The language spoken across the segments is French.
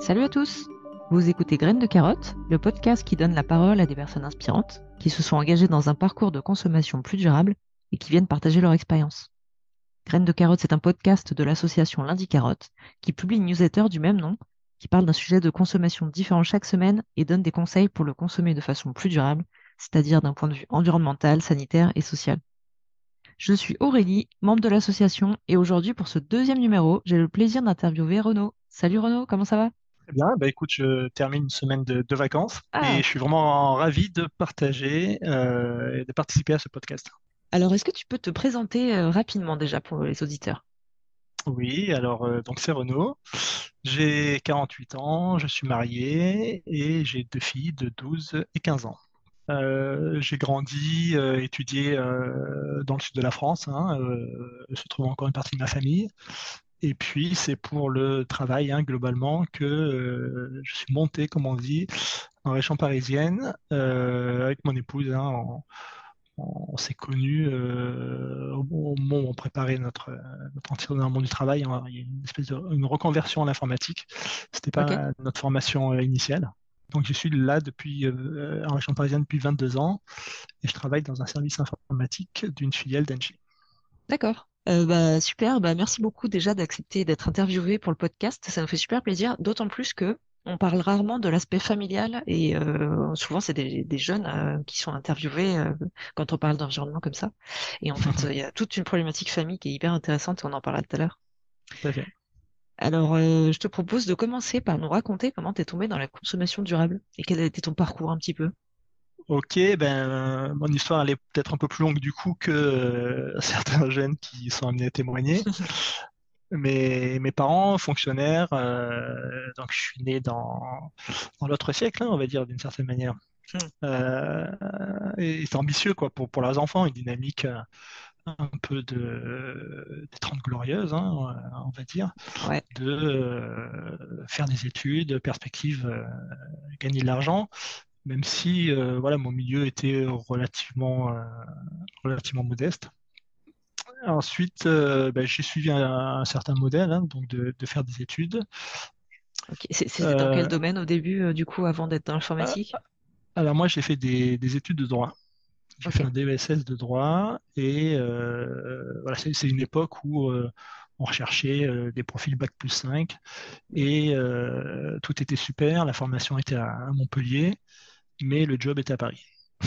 Salut à tous Vous écoutez Graines de carotte, le podcast qui donne la parole à des personnes inspirantes qui se sont engagées dans un parcours de consommation plus durable et qui viennent partager leur expérience. Graines de carotte, c'est un podcast de l'association Lundi Carotte qui publie une newsletter du même nom qui parle d'un sujet de consommation différent chaque semaine et donne des conseils pour le consommer de façon plus durable, c'est-à-dire d'un point de vue environnemental, sanitaire et social. Je suis Aurélie, membre de l'association, et aujourd'hui, pour ce deuxième numéro, j'ai le plaisir d'interviewer Renaud. Salut Renaud, comment ça va? Très bien, bah écoute, je termine une semaine de, de vacances Ah. et je suis vraiment ravi de partager euh, et de participer à ce podcast. Alors, est-ce que tu peux te présenter euh, rapidement déjà pour les auditeurs? Oui, alors euh, donc c'est Renaud, j'ai 48 ans, je suis marié et j'ai deux filles de 12 et 15 ans. Euh, j'ai grandi, euh, étudié euh, dans le sud de la France, hein, se trouve encore une partie de ma famille. Et puis c'est pour le travail, hein, globalement, que euh, je suis monté, comme on dit, en région parisienne euh, avec mon épouse. hein, on on s'est connus euh, au moment où on préparait notre, notre entrée dans le monde du travail. hein, Il y a une espèce de une reconversion en informatique. C'était pas Ok. notre formation initiale. Donc je suis là depuis en région parisienne depuis 22 ans et je travaille dans un service informatique d'une filiale d'Engie. D'accord. Euh, bah, super, bah, merci beaucoup déjà d'accepter d'être interviewé pour le podcast. Ça nous fait super plaisir, d'autant plus que on parle rarement de l'aspect familial et euh, souvent c'est des, des jeunes euh, qui sont interviewés euh, quand on parle d'environnement comme ça. Et en fait, il y a toute une problématique famille qui est hyper intéressante et on en parlera tout à l'heure. Alors, je te propose de commencer par nous raconter comment tu es tombé dans la consommation durable et quel a été ton parcours un petit peu? Ok, ben euh, mon histoire elle est peut-être un peu plus longue du coup que euh, certains jeunes qui sont amenés à témoigner. Mes, mes parents, fonctionnaires, euh, donc je suis né dans, dans l'autre siècle, hein, on va dire d'une certaine manière. Hmm. Euh, et c'est ambitieux quoi pour, pour leurs enfants, une dynamique un peu de, des Trente Glorieuses, hein, on va dire, Ouais. de euh, faire des études, perspective, euh, gagner de l'argent, même si euh, voilà, mon milieu était relativement, euh, relativement modeste. Ensuite, euh, ben, j'ai suivi un, un certain modèle, hein, donc de, de faire des études. C'était dans quel Euh, domaine au début, euh, du coup, avant d'être dans l'informatique? alors moi, j'ai fait des, des études de droit. J'ai fait un DESS de droit et euh, voilà, c'est une époque où euh, on recherchait euh, des profils Bac plus 5 et euh, tout était super, la formation était à, à Montpellier, mais le job était à Paris.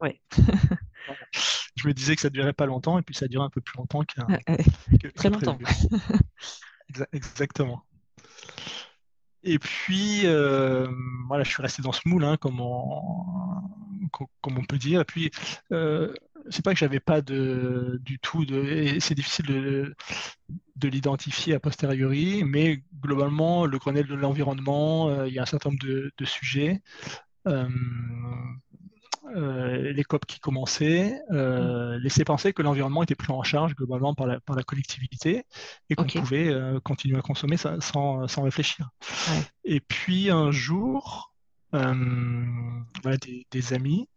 Ouais. Je me disais que ça ne durait pas longtemps et puis ça a duré un peu plus longtemps qu'un- que, Très longtemps. Exactement. Et puis, euh, voilà, je suis resté dans ce moule, hein, comme on, co- comme on peut dire. Et puis, euh, c'est pas que j'avais pas de, du tout de, c'est difficile de, de l'identifier a posteriori, mais globalement, le Grenelle de l'environnement, euh, il y a un certain nombre de, de sujets. Euh, euh, les COP qui commençaient euh, laissaient penser que l'environnement était pris en charge globalement par la, par la collectivité et qu'on pouvait euh, continuer à consommer ça- sans, sans réfléchir. Ouais. Et puis un jour, voilà, des, des amis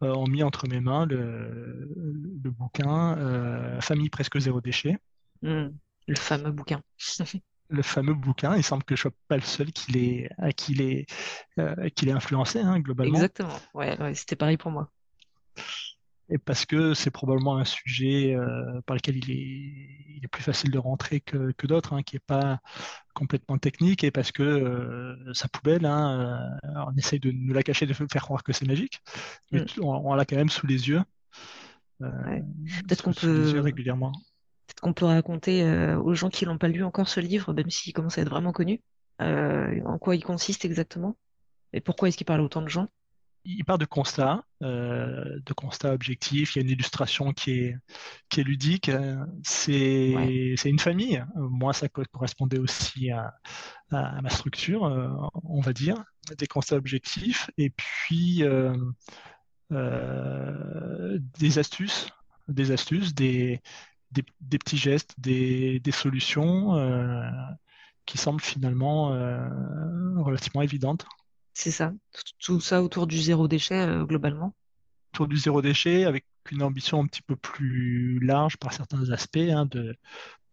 ont mis entre mes mains le, le bouquin Famille presque zéro déchet. Hmm. Le fameux bouquin. Le fameux bouquin, il semble que je sois pas le seul qui l'ait, à qui l'ait, euh, qui l'ait influencé hein, globalement. Exactement. Ouais, ouais, c'était pareil pour moi. Et parce que c'est probablement un sujet euh, par lequel il est, il est plus facile de rentrer que, que d'autres, hein, qui n'est pas complètement technique, et parce que euh, sa poubelle, hein, euh, on essaye de nous la cacher, de faire croire que c'est magique, mais Mm. on, on l'a quand même sous les yeux, Ouais. Peut-être qu'on peut, régulièrement. Qu'on peut raconter euh, aux gens qui l'ont pas lu encore ce livre, même s'il commence à être vraiment connu, euh, en quoi il consiste exactement et pourquoi est-ce qu'il parle à autant de gens. Il part de constats, euh, de constats objectifs. Il y a une illustration qui est, qui est ludique. Ouais. C'est, c'est une famille. Moi, ça co- correspondait aussi à, ma structure, on va dire. Des constats objectifs. Et puis, des astuces, des astuces, des, des, des petits gestes, des, des solutions euh, qui semblent finalement euh, relativement évidentes. C'est ça. Tout, ça autour du zéro déchet euh, globalement. autour du zéro déchet avec une ambition un petit peu plus large par certains aspects, hein, de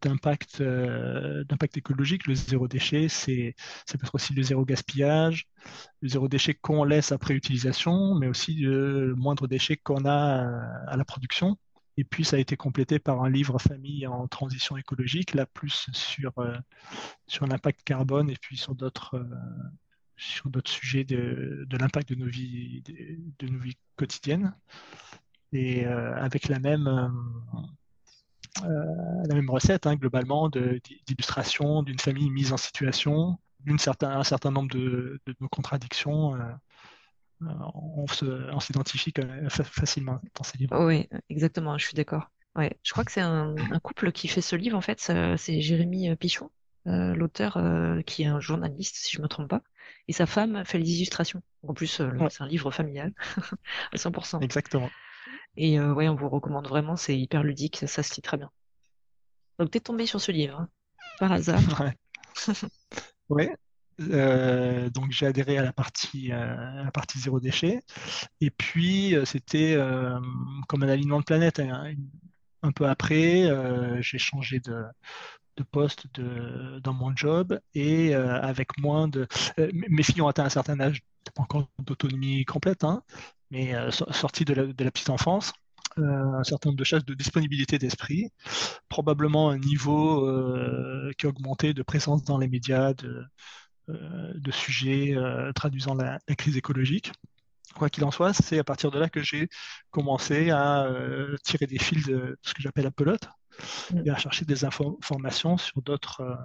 d'impact d'impact écologique. Le zéro déchet, c'est ça peut être aussi le zéro gaspillage, le zéro déchet qu'on laisse après utilisation, mais aussi le moindre déchet qu'on a à la production. Et puis ça a été complété par un livre famille en transition écologique, là plus sur euh, sur l'impact carbone et puis sur d'autres euh, sur d'autres sujets de, de l'impact de nos vies de, nos vies quotidiennes et avec la même euh, la même recette, hein, globalement, d'illustration d'une famille mise en situation, d'un certain, un certain nombre de, de nos contradictions. Euh, euh, on s'identifie facilement dans ces livres. Oui, exactement, je suis d'accord. Ouais. Je crois que c'est un, un, couple qui fait ce livre, en fait, c'est Jérémy Pichon, euh, l'auteur euh, qui est un journaliste, si je me trompe pas, et sa femme fait les illustrations. En plus, euh, ouais. c'est un livre familial, à 100%. Exactement. Et euh, ouais, on vous recommande vraiment, c'est hyper ludique, ça se lit très bien. Donc t'es tombé sur ce livre, hein, par hasard. Ouais. ouais. Euh, donc j'ai adhéré à la partie, euh, à la partie zéro déchet. Et puis euh, c'était comme un alignement de planète. Hein, un peu après, j'ai changé de, poste de, dans mon job et avec moins de. mes filles ont atteint un certain âge, pas encore d'autonomie complète, hein, mais euh, sorti de la, petite enfance, un certain nombre de choses de disponibilité d'esprit, probablement un niveau qui a augmenté de présence dans les médias, de, de sujets traduisant la, la, crise écologique. Quoi qu'il en soit, c'est à partir de là que j'ai commencé à tirer des fils de ce que j'appelle la pelote mmh. et à chercher des informations sur d'autres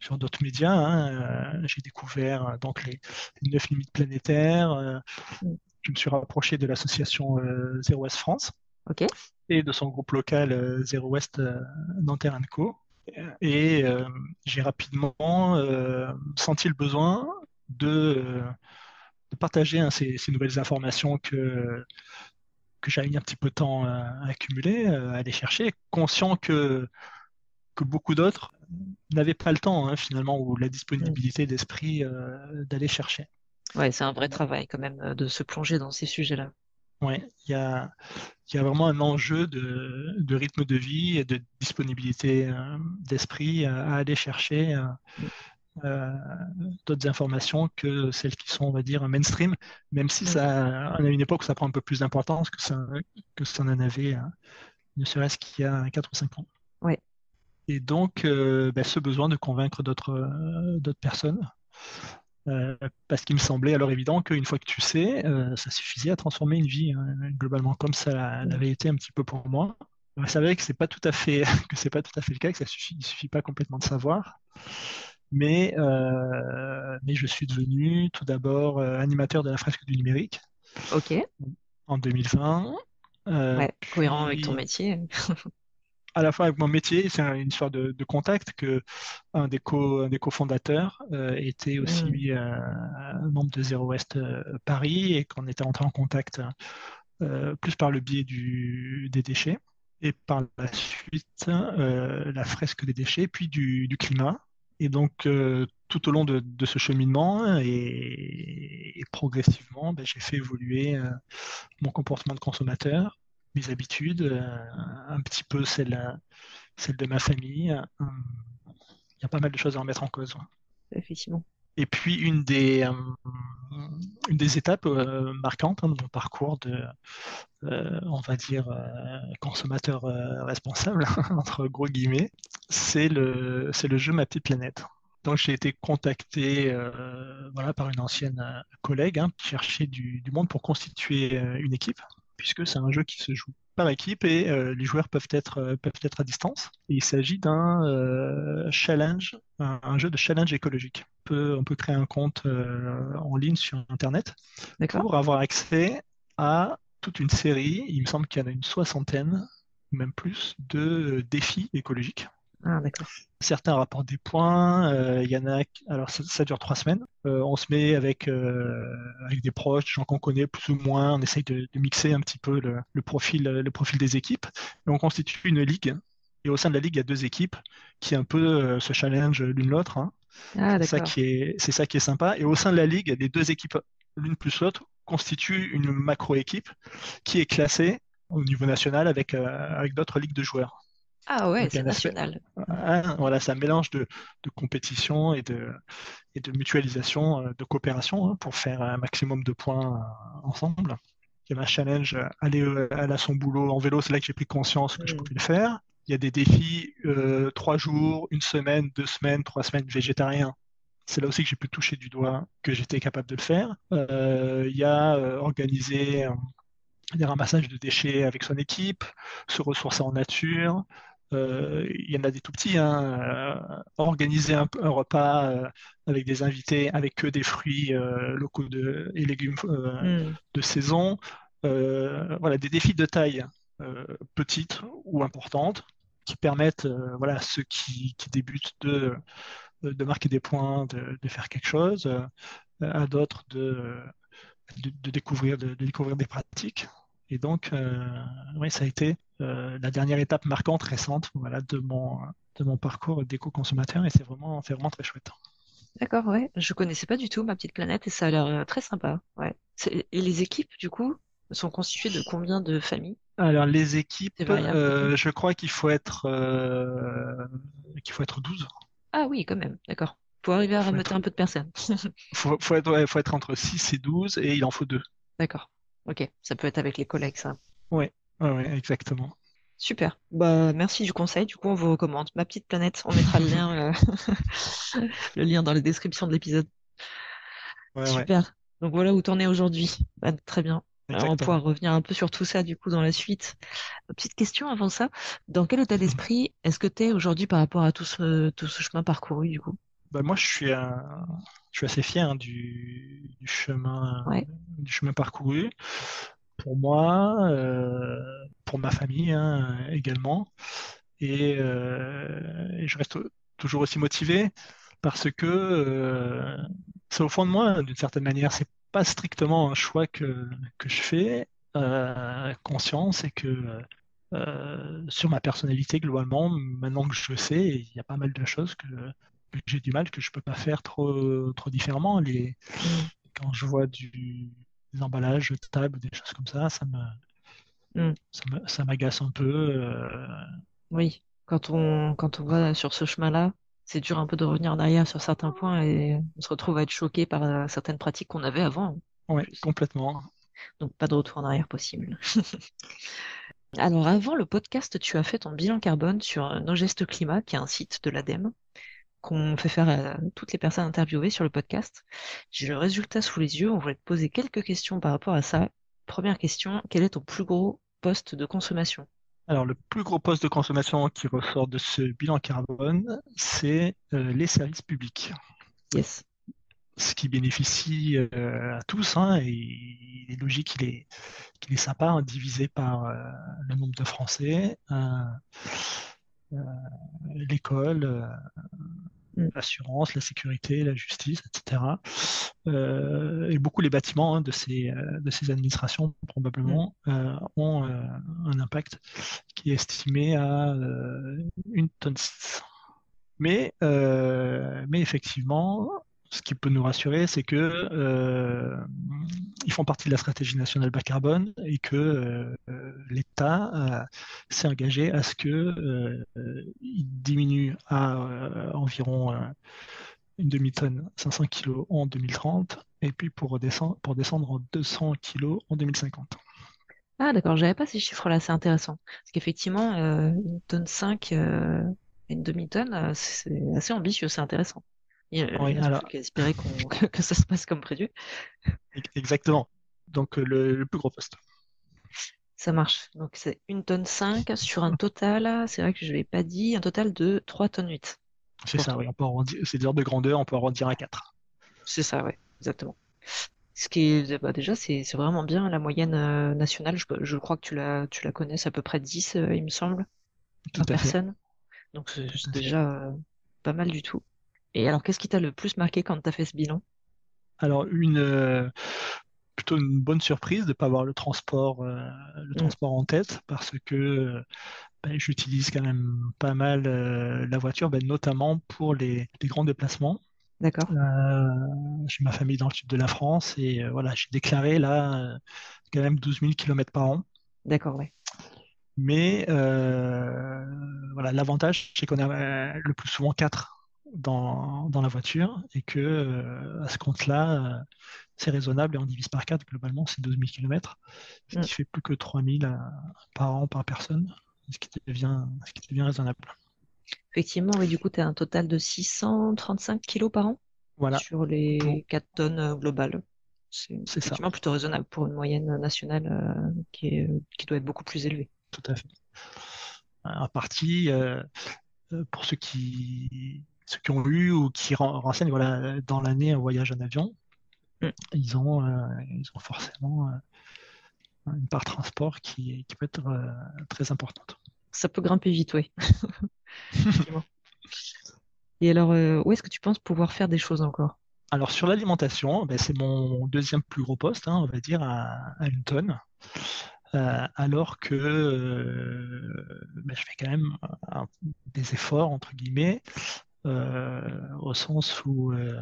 sur d'autres médias. Hein. J'ai découvert donc les, neuf limites planétaires, mmh je me suis rapproché de l'association euh, Zero West France okay. et de son groupe local euh, Zero West euh, Nanterre Co. Et euh, j'ai rapidement euh, senti le besoin de, de partager hein, ces, nouvelles informations que, j'avais mis un petit peu de temps à, accumuler, à aller chercher, conscient que, que beaucoup d'autres n'avaient pas le temps hein, finalement ou la disponibilité d'esprit d'aller chercher. Ouais, c'est un vrai travail quand même euh, de se plonger dans ces sujets-là. Oui, il y a, y a vraiment un enjeu de, de, rythme de vie et de disponibilité euh, d'esprit à aller chercher euh, euh, d'autres informations que celles qui sont, on va dire, mainstream, même si ça, on a une époque où ça prend un peu plus d'importance que ça, que ça en avait, ne serait-ce qu'il y a 4 ou 5 ans. Oui. Et donc, ben, ce besoin de convaincre d'autres d'autres personnes euh, parce qu'il me semblait alors évident qu'une fois que tu sais, euh, ça suffisait à transformer une vie, hein, globalement, comme ça l'avait été un petit peu pour moi. C'est vrai que c'est pas tout à fait que c'est pas tout à fait le cas, que ça suffit, il suffit pas complètement de savoir. Mais, euh, mais je suis devenu tout d'abord euh, animateur de la fresque du numérique. Ok. En 2020. ouais, cohérent puis... avec ton métier. à la fois avec mon métier, c'est une histoire de, de, contact que un des, co, un des cofondateurs euh, était aussi mmh. euh, membre de Zero West euh, Paris et qu'on était entré en contact euh, plus par le biais du, des déchets et par la suite la fresque des déchets, puis du, du climat. Et donc tout au long de, de ce cheminement et, et progressivement, ben, j'ai fait évoluer mon comportement de consommateur mes habitudes, euh, un petit peu celle, celle de ma famille. Euh, il y a pas mal de choses à remettre en cause. Effectivement. Et puis une des, euh, une des étapes euh, marquantes hein, de mon parcours de, euh, on va dire, euh, consommateur responsable, entre gros guillemets, c'est le, c'est le jeu Ma Petite Planète. Donc j'ai été contacté voilà, par une ancienne collègue hein, qui cherchait du, du monde pour constituer une équipe puisque c'est un jeu qui se joue par équipe et euh, les joueurs peuvent être, euh, peuvent être à distance. Et il s'agit d'un euh, challenge, un, un, jeu de challenge écologique. On peut, on peut créer un compte en ligne sur Internet pour avoir accès à toute une série, il me semble qu'il y en a une soixantaine, même plus, de défis écologiques. Ah, d'accord. Certains rapportent des points. Euh, il y en a. Alors ça, ça dure trois semaines. Euh, on se met avec euh, avec des proches, des gens qu'on connaît plus ou moins. On essaye de, de mixer un petit peu le, le, profil le profil des équipes. Et on constitue une ligue. Et au sein de la ligue, il y a deux équipes qui un peu se challenge l'une l'autre. Hein. Ah, c'est ça qui est c'est ça qui est sympa. Et au sein de la ligue, les deux équipes, l'une plus l'autre, constituent une macro équipe qui est classée au niveau national avec avec d'autres ligues de joueurs. Ah ouais, a c'est national. voilà, c'est un mélange de, de compétition et de, et de mutualisation, euh, de coopération hein, pour faire un maximum de points euh, ensemble. Il y avait un challenge, euh, aller, euh, aller à son boulot en vélo, c'est là que j'ai pris conscience que je Hmm. pouvais le faire. Il y a des défis, euh, trois jours, une semaine, deux semaines, trois semaines végétarien. C'est là aussi que j'ai pu toucher du doigt que j'étais capable de le faire. Euh, il y a euh, organisé euh, des ramassages de déchets avec son équipe, se ressourcer en nature. Euh, il y en a des tout petits, hein, euh, organiser un, un repas euh, avec des invités, avec que des fruits locaux de, et légumes Hmm. de saison. Voilà, des défis de taille petite ou importante qui permettent euh, voilà, à ceux qui, qui débutent de, de marquer des points, de, de faire quelque chose, euh, à d'autres de, de, découvrir, de, de découvrir des pratiques. Et donc, euh, oui, ça a été euh, la dernière étape marquante récente voilà, de mon, de mon parcours d'éco-consommateur et c'est vraiment, vraiment très chouette. D'accord, ouais. Je connaissais pas du tout ma petite planète et ça a l'air euh, très sympa. Ouais. Et les équipes, du coup, sont constituées de combien de familles? Alors, les équipes, euh, je crois qu'il faut être, euh, qu'il faut être 12. Ah oui, quand même, d'accord. Faut arriver Il à rameuter un être, peu de personnes. faut, faut être, ouais, faut être entre 6 et 12 et il en faut deux. D'accord. Ok, ça peut être avec les collègues, ça. Ouais, ouais, ouais, exactement. Super. Bah, merci du conseil. Du coup, on vous recommande Ma petite planète. On mettra le lien, euh, le lien dans la description de l'épisode. Ouais, ouais, Super. Donc voilà où t'en es aujourd'hui. Bah, très bien. Alors, on exactement. revenir un peu sur tout ça, du coup, dans la suite. Petite question avant ça. Dans quel état d'esprit est-ce que t'es aujourd'hui par rapport à tout ce, tout ce chemin parcouru, du coup? Bah, moi, je suis, un- je suis assez fier hein, du, du chemin, Ouais. du chemin parcouru. Pour moi, euh, pour ma famille hein, également. Et, euh, et je reste toujours aussi motivé parce que euh, c'est au fond de moi, d'une certaine manière. C'est pas strictement un choix que, que je fais, euh, conscient, c'est que euh, sur ma personnalité globalement, maintenant que je sais, il y a pas mal de choses que, que j'ai du mal, que je peux pas faire trop, trop différemment. Les, Mm, quand je vois du, des emballages de table, des choses comme ça, ça me, mm. ça m'agace un peu. euh, Oui. Quand on, quand on va sur ce chemin-là, c'est dur un peu de revenir en arrière sur certains points et on se retrouve à être choqué par euh, certaines pratiques qu'on avait avant, ouais, plus. complètement. Donc, pas de retour en arrière possible. Alors, avant le podcast, tu as fait ton bilan carbone sur Nos Gestes Climat, qui est un site de l'ADEME, qu'on fait faire à toutes les personnes interviewées sur le podcast. J'ai le résultat sous les yeux. On voulait te poser quelques questions par rapport à ça. Première question, quel est ton plus gros poste de consommation? Alors, le plus gros poste de consommation qui ressort de ce bilan carbone, c'est euh, les services publics. Yes. Ce qui bénéficie euh, à tous, hein, et il est logique qu'il est, qu'il est sympa, hein, divisé par euh, le nombre de Français, l'école, euh, Mm. l'assurance, la sécurité, la justice, etc. Euh, et beaucoup les bâtiments hein, de ces, euh, de ces administrations, probablement, euh, ont euh, un impact qui est estimé à euh, une tonne 6. Mais, euh, mais effectivement, ce qui peut nous rassurer, c'est que euh, ils font partie de la stratégie nationale bas carbone et que euh, l'État euh, s'est engagé à ce que euh, il diminue à environ une demi-tonne, 500 kg en 2030, et puis pour descendre en 200 kg en 2050. Ah, d'accord, j'avais pas ces chiffres-là, c'est intéressant. Parce qu'effectivement, une tonne 5, euh, une demi-tonne, c'est assez ambitieux, c'est intéressant. Il Oui, alors plus qu'à espérer que, que ça se passe comme prévu. exactement. Donc euh, le, le plus gros poste. Ça marche. Donc c'est une tonne 5 sur un total, c'est vrai que je l'ai pas dit, un total de 3 tonnes 8 C'est ça, oui, on peut arrondir, c'est des ordres de grandeur, on peut arrondir à 4. C'est ça, ouais, exactement. Ce qui est, bah, déjà, c'est vraiment bien la moyenne euh, nationale. Je, je crois que tu la, tu la connais, c'est à peu près 10, euh, il me semble, Tout par à fait, personne. Donc c'est déjà euh, pas mal du tout. Et alors, qu'est-ce qui t'a le plus marqué quand tu as fait ce bilan? Alors une euh, plutôt une bonne surprise de ne pas avoir le transport, euh, le Hmm, transport en tête parce que euh, ben, j'utilise quand même pas mal euh, la voiture, ben, notamment pour les, les grands déplacements. d'accord. J'ai ma famille dans le sud de la France et voilà, j'ai déclaré là quand même 12 000 km par an. D'accord, ouais. Mais voilà, l'avantage, c'est qu'on a le plus souvent quatre dans, dans la voiture et que euh, à ce compte-là, euh, c'est raisonnable et on divise par 4, globalement, c'est 12 000 km, ce Mm. qui fait plus que 3 000 euh, par an par personne, ce qui devient, ce qui devient raisonnable. Effectivement, oui, du coup, tu as un total de 635 kilos par an Voilà, sur les pour- 4 tonnes globales. C'est c'est ça, effectivement plutôt raisonnable pour une moyenne nationale euh, qui est, qui doit être beaucoup plus élevée. tout à fait. En partie, pour ceux qui, ceux qui ont eu ou qui ren- renseignent voilà, dans l'année un voyage en avion, Mm. ils ont, euh, ils ont forcément euh, une part transport qui, qui peut être euh, très importante. Ça peut grimper vite, oui. Et alors, où est-ce que tu penses pouvoir faire des choses encore? Alors sur l'alimentation, ben, c'est mon deuxième plus gros poste, hein, on va dire, à, à une tonne. Euh, alors que euh, ben, je fais quand même des efforts, entre guillemets, au sens où euh,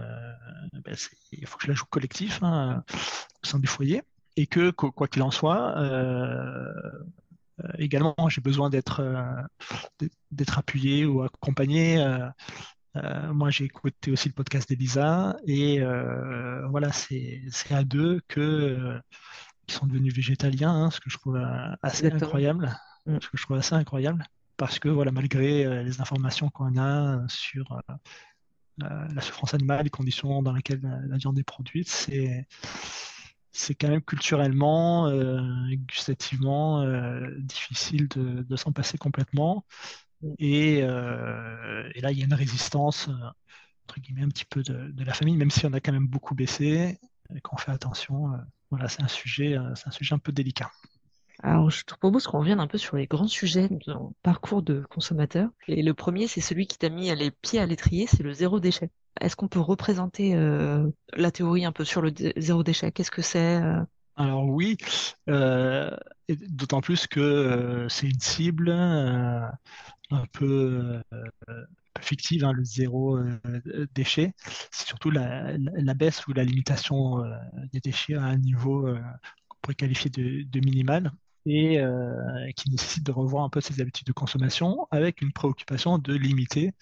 ben, il faut que je la joue collectif hein, au sein du foyer, et que, quoi qu'il en soit, euh, euh, également j'ai besoin d'être euh, d'être appuyé ou accompagné. euh, euh, moi, j'ai écouté aussi le podcast d'Elisa et euh, voilà, c'est à deux que euh, qui sont devenus végétaliens, hein, ce que je trouve euh, assez Exactement. incroyable, Mm. ce que je trouve assez incroyable, parce que voilà, malgré euh, les informations qu'on a sur euh, la, souffrance animale, les conditions dans lesquelles la, viande est produite, c'est c'est quand même culturellement, euh, gustativement euh, difficile de, s'en passer complètement. Et, euh, là, il y a une résistance, euh, entre guillemets, un petit peu de, la famille, même si on a quand même beaucoup baissé et qu'on fait attention. euh, voilà, c'est un sujet, euh, c'est un sujet un peu délicat. Alors, je te propose qu'on revienne un peu sur les grands sujets de ton parcours de consommateur. Et le premier, c'est celui qui t'a mis les pieds à l'étrier, c'est le zéro déchet. Est-ce qu'on peut représenter euh, la théorie un peu sur le zéro déchet? Qu'est-ce que c'est? euh? Alors oui, euh, d'autant plus que c'est une cible un peu fictive, hein, le zéro déchet. C'est surtout la, la- baisse ou la limitation des déchets à un niveau qu'on pourrait qualifier de minimal et euh, qui nécessite de revoir un peu ses habitudes de consommation avec une préoccupation de limiter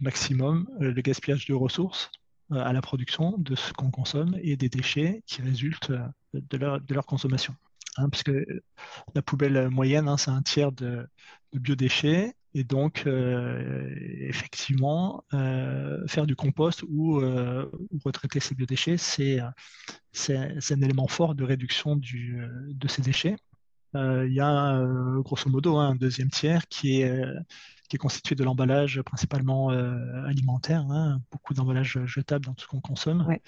au maximum euh, le gaspillage de ressources euh, à la production de ce qu'on consomme et des déchets qui résultent de leur, de leur consommation. Hein, puisque la poubelle moyenne, hein, c'est un tiers de, biodéchets. Et donc, effectivement, faire du compost ou, retraiter ces biodéchets, c'est un élément fort de réduction du, de ces déchets. Euh, Il y a euh, grosso modo hein, un deuxième tiers qui est, euh, qui est constitué de l'emballage principalement alimentaire, hein, beaucoup d'emballages jetables dans tout ce qu'on consomme, Ouais.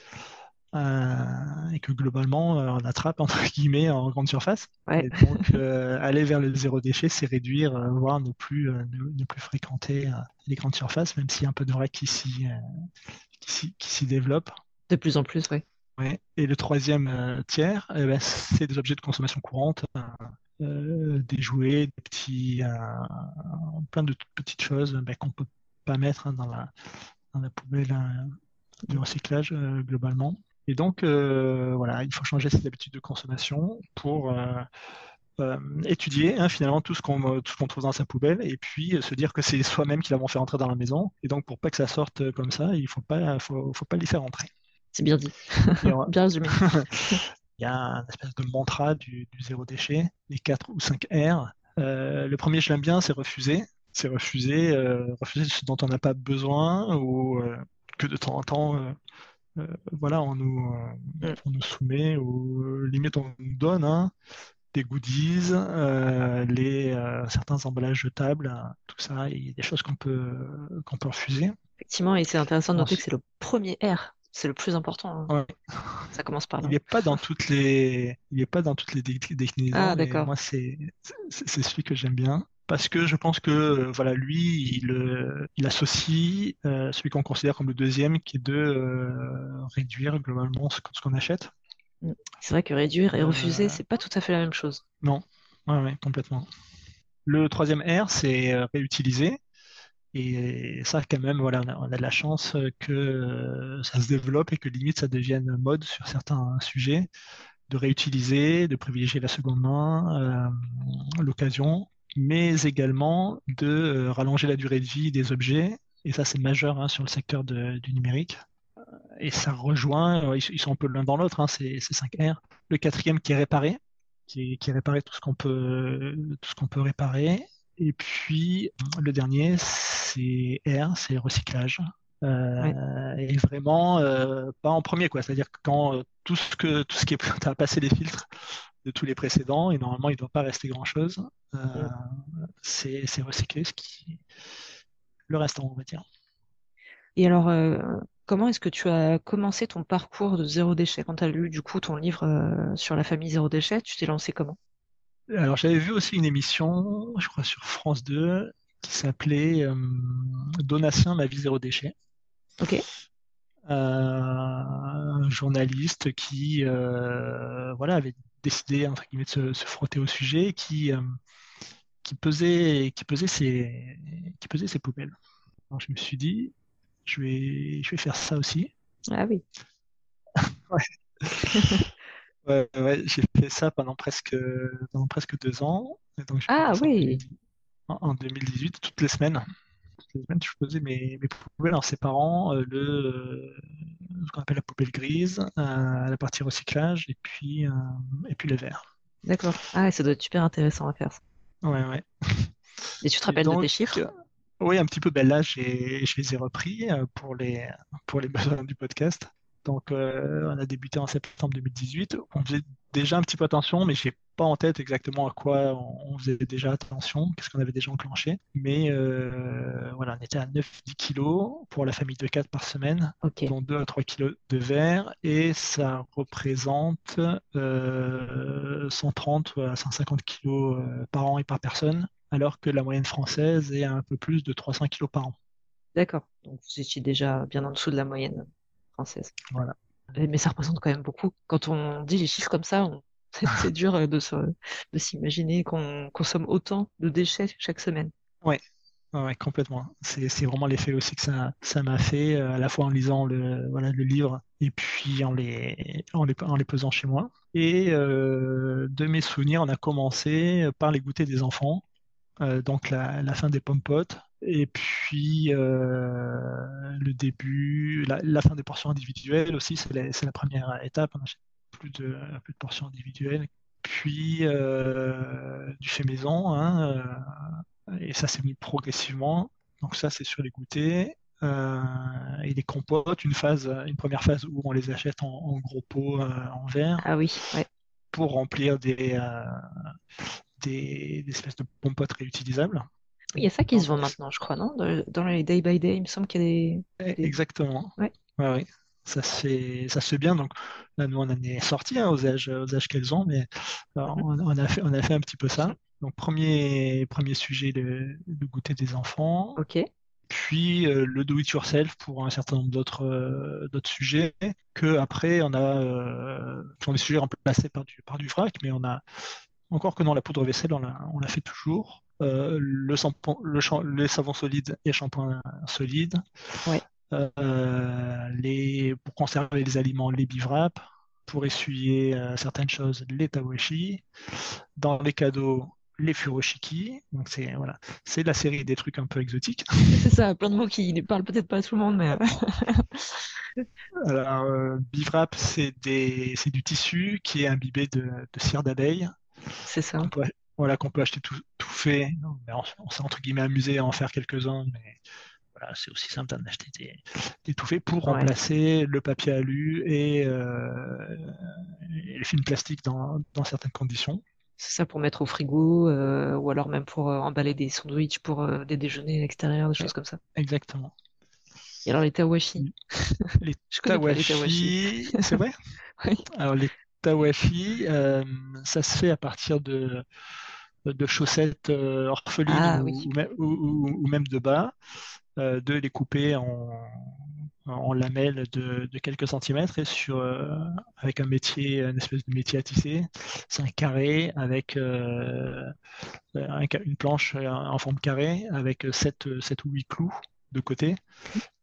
euh, et que globalement euh, on attrape entre guillemets en grande surface. Ouais. Et donc euh, aller vers le zéro déchet, c'est réduire, voire ne plus, ne, ne plus fréquenter les grandes surfaces, même s'il y a un peu de vrai qui s'y qui s'y- qui s'y développe. De plus en plus, oui. Et le troisième euh, tiers, eh ben, c'est des objets de consommation courante, euh, euh, des jouets, des petits, euh, plein de petites choses ben, qu'on peut pas mettre hein, dans la, poubelle euh, de recyclage globalement. Et donc, voilà, il faut changer ses habitudes de consommation pour étudier hein, finalement tout ce qu'on trouve dans sa poubelle et puis se dire que c'est soi-même qui l'avons fait rentrer dans la maison. Et donc, pour pas que ça sorte comme ça, il faut pas, faut, faut pas les faire rentrer. C'est bien dit. On- Bien résumé. il y a un espèce de mantra du, du zéro déchet, les 4 ou 5 R. Euh, le premier, je l'aime bien, c'est refuser. C'est refuser, euh, refuser ce dont on n'a pas besoin ou euh, que de temps en temps, euh, voilà, on nous, Mm. on nous soumet ou limite on nous donne hein, des goodies, les, certains emballages jetables, hein, tout ça, il y a des choses qu'on peut, qu'on peut refuser. Effectivement, et c'est intéressant de noter que c'est le premier R. C'est le plus important. hein. Ouais. Ça commence par là. Il n'est pas dans toutes les, il est pas dans toutes les dé- déclinaisons. Ah, d'accord. moi, c'est, celui que j'aime bien parce que je pense que, voilà, lui, il, euh, il associe euh, celui qu'on considère comme le deuxième, qui est de euh, réduire globalement ce, qu'on- ce qu'on achète. C'est vrai que réduire et Euh, refuser, c'est pas tout à fait la même chose. Non, ouais, ouais, complètement. Le troisième R, c'est réutiliser. Et ça, quand même, voilà, on a, de la chance que euh, ça se développe et que limite ça devienne mode sur certains sujets, de réutiliser, de privilégier la seconde main, euh, l'occasion, mais également de rallonger la durée de vie des objets. Et ça, c'est majeur hein, sur le secteur du numérique. Et ça rejoint, ils, sont un peu l'un dans l'autre, hein, ces, ces 5 R. Le quatrième qui est réparé, qui est, qui réparer tout ce qu'on peut, tout ce qu'on peut réparer. Et puis le dernier, c'est R, c'est recyclage. Euh, Et vraiment euh, pas en premier, quoi. C'est-à-dire que quand euh, tout ce que tout ce qui est, t'as passé les filtres de tous les précédents, et normalement il ne doit pas rester grand-chose. Euh, c'est c'est recyclé, ce qui le restant, on va dire. Et alors, euh, comment est-ce que tu as commencé ton parcours de zéro déchet? Quand tu as lu du coup ton livre euh, sur la famille zéro déchet, tu t'es lancé comment? Alors j'avais vu aussi une émission, je crois sur France 2, qui s'appelait euh, Donatien, ma vie zéro déchet. Ok. Euh, un journaliste qui euh, voilà, avait décidé entre guillemets, de se, se frotter au sujet, qui, euh, qui, pesait, qui, pesait ses, qui pesait ses poubelles. Alors je me suis dit, je vais, je vais faire ça aussi. Ah oui. Ouais, ouais, j'ai fait ça pendant presque, pendant presque deux ans. Et donc, j'ai Ah oui. 2010 en en 2018, toutes les semaines. Toutes les semaines, je faisais mes, mes poubelles en séparant euh, le, euh, ce qu'on appelle la poubelle grise, euh, la partie recyclage et puis, euh, et puis le verre. D'accord. Ah, ça doit être super intéressant à faire ça. Ouais, ouais. Et tu te rappelles de tes donc, chiffres? euh, oui, un petit peu. Ben là, j'ai, je les ai repris pour les, pour les besoins du podcast. Donc, euh, on a débuté en septembre 2018. On faisait déjà un petit peu attention, mais j'ai pas en tête exactement à quoi on faisait déjà attention, qu'est-ce qu'on avait déjà enclenché. Mais euh, voilà, on était à 9-10 kilos pour la famille de 4 par semaine, dont 2 à 3 kilos de verre, et ça représente euh, 130 à 150 kilos euh, par an et par personne, alors que la moyenne française est à un peu plus de 300 kilos par an. D'accord. Donc vous étiez déjà bien en dessous de la moyenne française. Voilà. Mais ça représente quand même beaucoup. Quand on dit les chiffres comme ça, on- c'est dur euh, de se- de s'imaginer qu'on consomme autant de déchets chaque semaine. Ouais, ouais, ouais, complètement. C'est, c'est vraiment l'effet aussi que ça, ça m'a fait, euh, à la fois en lisant le, voilà, le livre et puis en les, en les, en les pesant chez moi. Et euh, de mes souvenirs, on a commencé par les goûters des enfants, euh, donc la, la fin des pommes potes, et puis euh, le début, la, la fin des portions individuelles aussi, c'est la, première étape. On achète plus de, de portions individuelles. Puis euh, du fait maison, hein, euh, et ça s'est mis progressivement. Donc ça, c'est sur les goûters. Euh, et les compotes, une phase, une première phase où on les achète en, en gros pots euh, en verre Ah oui, ouais. pour remplir des, euh, des, des espèces de pompotes réutilisables. Il y a ça qui se vend maintenant, je crois, non? Dans, dans les day by day, il me semble qu'il y a des, des- exactement. Ouais. Ouais, ouais. Ça se fait, ça se fait bien. Donc là, nous, on en est sortis hein, aux âges, aux âges qu'elles ont, mais Mhm. on, on a fait, on a fait un petit peu ça. Donc premier, premier sujet, le, le goûter des enfants. Ok. puis euh, le do-it-yourself pour un certain nombre d'autres euh, d'autres sujets que après on a euh, sont des sujets remplacés par du par du vrac mais on a encore que non la poudre vaisselle on l'a on l'a fait toujours Euh, le shampoing le, les savons solides et shampoings solides. Ouais. Euh, les pour conserver les aliments les bivraps. Pour essuyer euh, certaines choses les tawashi. Dans les cadeaux les furoshiki. Donc c'est voilà. C'est la série des trucs un peu exotiques. C'est ça, plein de mots qui ne parlent peut-être pas à tout le monde, mais Alors, bivrap, c'est des, c'est du tissu qui est imbibé de, de cire d'abeille, c'est ça. peut, voilà, qu'on peut acheter tout, tout fait. Non, mais on, on s'est entre guillemets amusé à en faire quelques-uns, mais voilà, c'est aussi simple d'en acheter des, des tout faits pour Ouais. remplacer le papier alu et, euh, et le film plastique dans, dans certaines conditions. C'est ça pour mettre au frigo, euh, ou alors même pour euh, emballer des sandwichs pour euh, des déjeuners à l'extérieur, des choses comme ça. Exactement. Et alors les tawashi, Les je connais pas les tawashi. tawashi, c'est vrai? Oui. Alors, les tawashi, ça se fait à partir de, de chaussettes euh, orphelines Ah ou, oui. ou même, ou- ou- ou même de bas, euh, de les couper en, en lamelles de, de quelques centimètres et sur, euh, avec un métier, une espèce de métier à tisser. C'est un carré avec euh, un une planche euh, en forme carré avec 7, ou 8 clous de côté.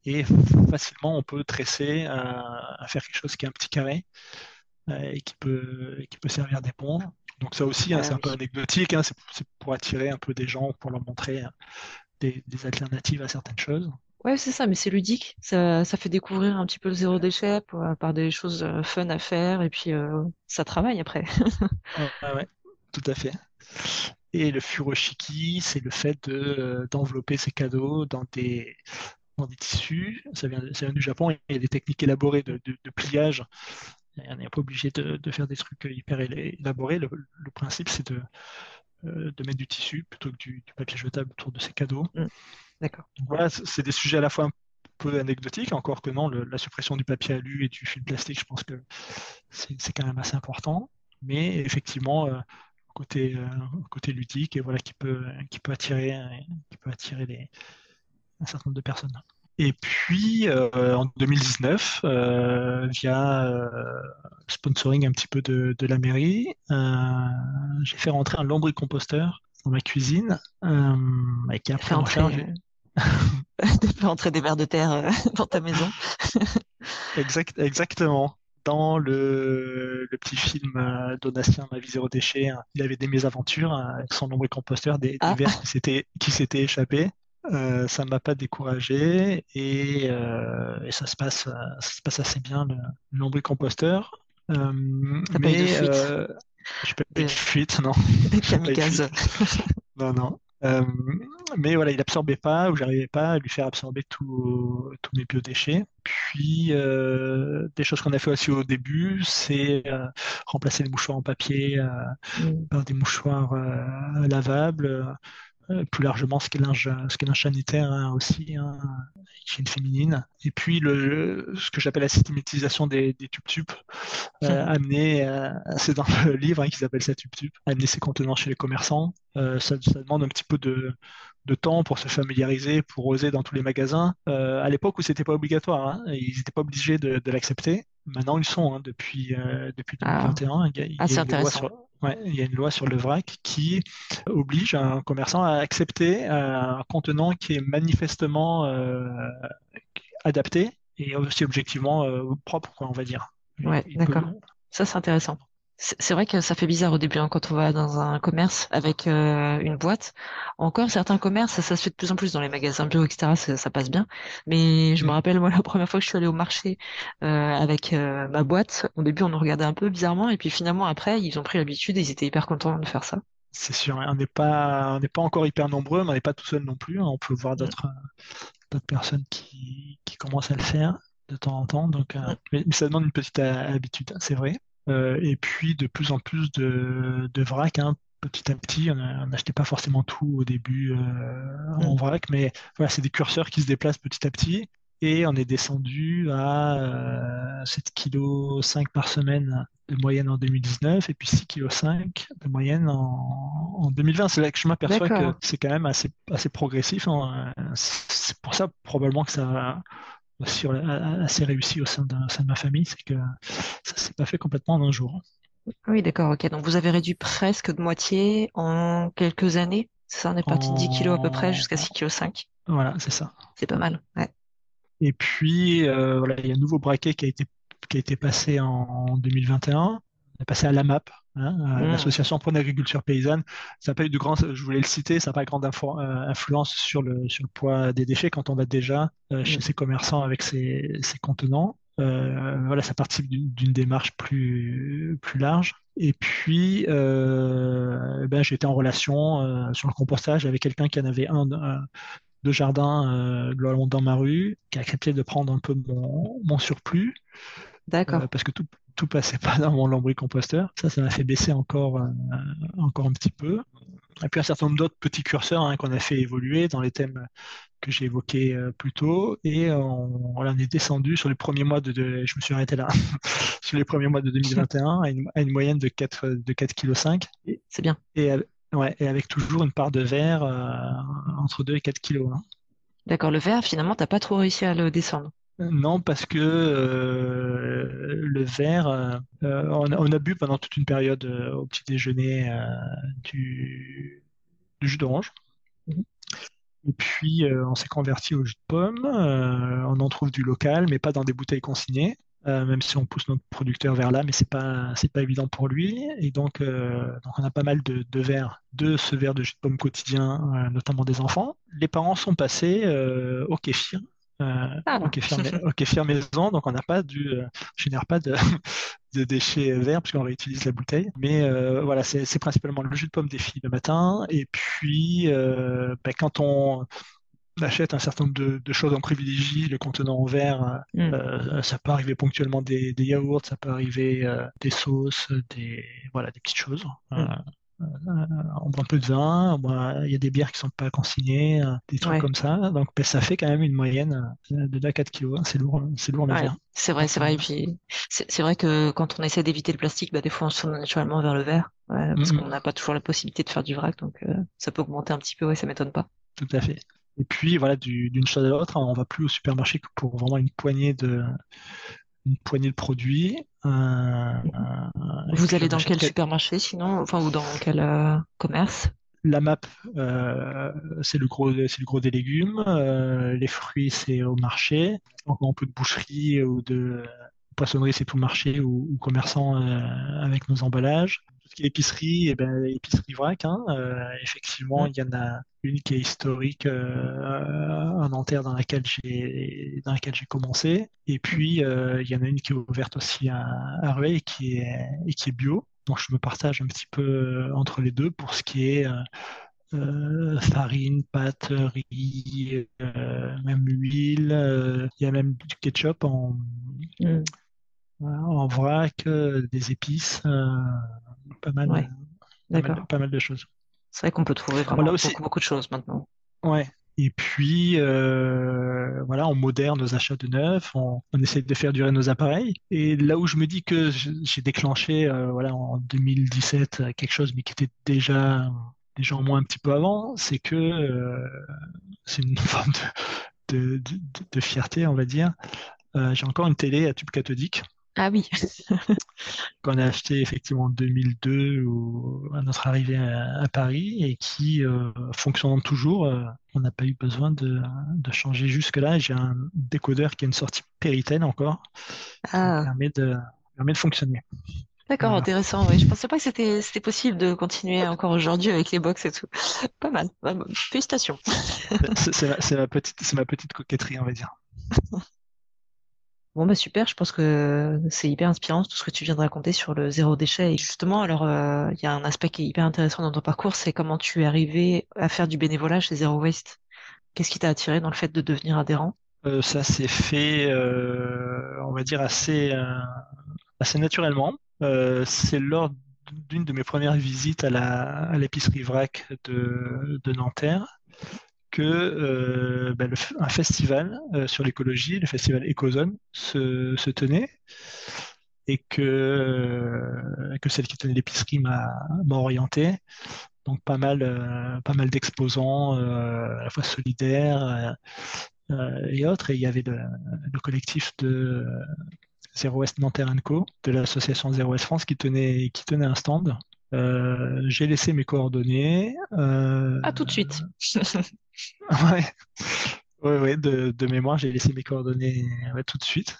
Et facilement, on peut tresser à, à faire quelque chose qui est un petit carré euh, et qui peut, qui peut servir d'éponge. Donc ça aussi, hein, Ah c'est un peu anecdotique, hein, c'est pour attirer un peu des gens, pour leur montrer hein, des, des alternatives à certaines choses. Ouais, c'est ça, mais c'est ludique. Ça, ça fait découvrir un petit peu le zéro déchet par, par des choses euh, fun à faire et puis euh, ça travaille après. Ouais, ouais, ouais, tout à fait. Et le furoshiki, c'est le fait de, euh, d'envelopper ses cadeaux dans des, dans des tissus. Ça vient, ça vient du Japon. Il y a des techniques élaborées de, de- de pliage. On n'est pas obligé de, de faire des trucs hyper élaborés. Le, le principe, c'est de, euh, de mettre du tissu plutôt que du, du papier jetable autour de ses cadeaux. Mm, D'accord. Voilà, c'est des sujets à la fois un peu anecdotiques, encore que non, le- la suppression du papier alu et du film plastique, je pense que c'est quand même assez important. Mais effectivement, euh, côté, euh, côté ludique, et voilà, qui peut, qui peut attirer, qui peut attirer les, un certain nombre de personnes. Et puis, euh, en 2019, euh, via euh, sponsoring un petit peu de, de la mairie, euh, j'ai fait rentrer un lombricomposteur dans ma cuisine et qui a pris en charge entrer, de faire entrer des vers de terre dans ta maison. exact, exactement. Dans le, le petit film d'Onatien, Ma vie zéro déchet, hein, il avait des mésaventures avec son lombricomposteur, des, des Ah, vers qui s'étaient qui s'étaient échappés. Euh, ça ne m'a pas découragé et, euh, et ça se passe, ça se passe assez bien, le, le lombricomposteur. Euh, mais euh, je n'ai pas de fuite, non. kamikaze. Non, non. Euh, mais voilà, il absorbait pas ou j'arrivais pas à lui faire absorber tous mes biodéchets. Puis euh, des choses qu'on a fait aussi au début, c'est euh, remplacer les mouchoirs en papier Mm. par des mouchoirs lavables. Euh, plus largement, ce qu'est linge sanitaire hein, aussi, hein, hygiène féminine. Et puis le, ce que j'appelle la systématisation des, des tubes-tubes, euh, amener, euh, c'est dans le livre hein, qu'ils appellent ça tube-tube, amener ces contenants chez les commerçants. Euh, ça, ça demande un petit peu de, de temps pour se familiariser, pour oser dans tous les magasins. À l'époque où c'était pas obligatoire, hein, ils n'étaient pas obligés de, de l'accepter. Maintenant, ils sont hein, depuis, depuis Ah, 2021. Il y a, il ah, y a sur, ouais, il y a une loi sur le vrac qui oblige un commerçant à accepter euh, un contenant qui est manifestement euh, adapté et aussi objectivement euh, propre, quoi, on va dire. Ouais, d'accord. Ça, c'est intéressant. C'est vrai que ça fait bizarre au début hein, quand on va dans un commerce avec euh, une boîte. Encore certains commerces, ça, ça se fait de plus en plus dans les magasins bio, etc. Ça, ça passe bien. Mais je me Mm. rappelle moi la première fois que je suis allée au marché euh, avec euh, ma boîte. Au début, on nous regardait un peu bizarrement, et puis finalement après, ils ont pris l'habitude et ils étaient hyper contents de faire ça. C'est sûr, on n'est pas, on n'est pas encore hyper nombreux, mais on n'est pas tout seul non plus. hein. On peut voir Mm, d'autres, d'autres personnes qui, qui commencent à le faire de temps en temps. Donc, mm. mais, ça demande une petite habitude, hein, c'est vrai. Euh, et puis de plus en plus de, de vrac, hein, petit à petit. On n'achetait pas forcément tout au début euh, en Mm. vrac, mais voilà, c'est des curseurs qui se déplacent petit à petit. Et on est descendu à euh, 7,5 kg par semaine de moyenne en 2019 et puis 6,5 kg de moyenne en, en 2020. C'est là que je m'aperçois que c'est quand même assez, assez progressif. hein. C'est pour ça probablement que ça a- assez réussi au sein de, au sein de ma famille, c'est que ça s'est pas fait complètement en un jour. Oui, d'accord, ok. Donc vous avez réduit presque de moitié en quelques années. C'est ça, on est parti de 10 kilos à peu près jusqu'à En... 6 kg 5. Voilà, c'est ça. C'est pas mal. Ouais. Et puis, euh, voilà, il y a un nouveau braquet qui a été, qui a été passé en 2021. On est passé à l'AMAP, hein, à Mm. l'Association pour l'agriculture paysanne. Ça n'a pas eu de grand, je voulais le citer, ça n'a pas grande info- euh, influence sur le, sur le poids des déchets quand on va déjà euh, chez Mm. ces commerçants avec ces, contenants. Euh, voilà, ça participe d'une démarche plus, plus large. Et puis, euh, ben, été en relation euh, sur le compostage avec quelqu'un qui en avait un, euh, de jardin euh, dans ma rue, qui a accepté de prendre un peu mon, mon surplus, D'accord. euh, parce que tout, tout passait pas dans mon lombricomposteur. Ça, ça m'a fait baisser encore, euh, encore un petit peu. Et puis un certain nombre d'autres petits curseurs hein, qu'on a fait évoluer dans les thèmes que j'ai évoqués euh, plus tôt. Et on, on est descendu sur les premiers mois de, de- je me suis arrêté là, sur les premiers mois de 2021 à une, à une moyenne de 4, de 4,5 kg. C'est bien. et, av- ouais, et avec toujours une part de verre euh, entre 2 et 4 kg. D'accord. Le verre, finalement, t'as pas trop réussi à le descendre. Non, parce que euh, le verre, euh, on, a, on a bu pendant toute une période euh, au petit déjeuner du, du jus d'orange. Mhm. Et puis, on s'est converti au jus de pomme. On en trouve du local, mais pas dans des bouteilles consignées. même si on pousse notre producteur vers là, mais c'est pas c'est pas évident pour lui. Et donc, donc on a pas mal de, de verres, de ce verre de jus de pomme quotidien, notamment des enfants. Les parents sont passés au kéfir. Ah. kéfir, au kéfir maison, donc on n'a pas du, génère pas de, de déchets verts puisqu'on réutilise la bouteille. Mais voilà, c'est principalement le jus de pomme des filles le matin. Et puis, ben, quand on achète un certain nombre de, choses, en privilégie le contenant en verre. Mm. Euh, ça peut arriver ponctuellement des, yaourts, ça peut arriver euh, des sauces, des voilà, des petites choses. Mm. Euh, on boit un peu de vin, il y a des bières qui sont pas consignées, des trucs comme ça. Donc ben, ça fait quand même une moyenne de 2 à 4 kilos. Hein. C'est lourd, c'est lourd ouais, C'est vrai, c'est vrai. Et puis c'est vrai que quand on essaie d'éviter le plastique, bah, des fois on se tourne naturellement vers le verre, parce mm, qu'on n'a pas toujours la possibilité de faire du vrac, donc ça peut augmenter un petit peu. Ouais, ça m'étonne pas. Tout à fait. Et puis voilà, d'une chose à l'autre, on va plus au supermarché que pour vraiment une poignée de, une poignée de produits. Euh, Vous allez dans quel supermarché sinon, enfin ou dans quel euh, commerce? La map, euh, c'est le gros, c'est le gros des légumes. les fruits, c'est au marché. Encore un peu de boucherie ou de poissonnerie, c'est tout marché ou, ou commerçant avec nos emballages tout ce qui est épicerie, et eh ben, épicerie vrac, hein, euh, effectivement, il y en a une qui est historique euh, en Nanterre dans laquelle j'ai dans laquelle j'ai commencé, et puis euh, il y en a une qui est ouverte aussi à, à et qui est et qui est bio. Donc je me partage un petit peu entre les deux pour ce qui est farine, pâte, riz, même huile. Il y a même du ketchup en, mm. en vrac, des épices pas mal, pas mal, de choses. C'est vrai qu'on peut trouver vraiment beaucoup, de choses maintenant. Ouais. Et puis, euh, voilà, on moderne nos achats de neuf, on, essaie de faire durer nos appareils. Et là où je me dis que j'ai déclenché, euh, voilà, en 2017 quelque chose, mais qui était déjà, déjà en moins un petit peu avant, c'est que euh, c'est une forme de, de, de, fierté, on va dire. j'ai encore une télé à tube cathodique ah oui. qu'on a acheté effectivement en 2002 ou à notre arrivée à, Paris et qui euh, fonctionne toujours. Euh, on n'a pas eu besoin de, changer jusque-là. J'ai un décodeur qui a une sortie Péritel encore, ah. qui permet de, permet de fonctionner. D'accord, intéressant. Oui, je pensais pas que c'était c'était possible de continuer encore aujourd'hui avec les box et tout. Pas mal. Félicitations. c'est ma petite c'est ma petite coquetterie, on va dire. Bon, bah super, je pense que c'est hyper inspirant tout ce que tu viens de raconter sur le zéro déchet. Et justement, alors, euh, il y a un aspect qui est hyper intéressant dans ton parcours, c'est comment tu es arrivé à faire du bénévolat chez Zero Waste. Qu'est-ce qui t'a attiré dans le fait de devenir adhérent? Euh, Ça s'est fait, euh, on va dire, assez, naturellement. c'est lors d'une de mes premières visites à la à l'épicerie vrac de, de Nanterre que euh, bah, un festival euh, sur l'écologie, le festival Ecozone, se, tenait et que, euh, que celle qui tenait l'épicerie m'a orienté. Donc pas mal, pas mal d'exposants, à la fois solidaires et autres. Et il y avait le, le collectif de Zero West Nanterre Co, de l'association Zero West France qui tenait, qui tenait un stand. J'ai laissé mes coordonnées. à tout de suite. ouais, ouais, ouais de, de, mémoire, j'ai laissé mes coordonnées tout de suite.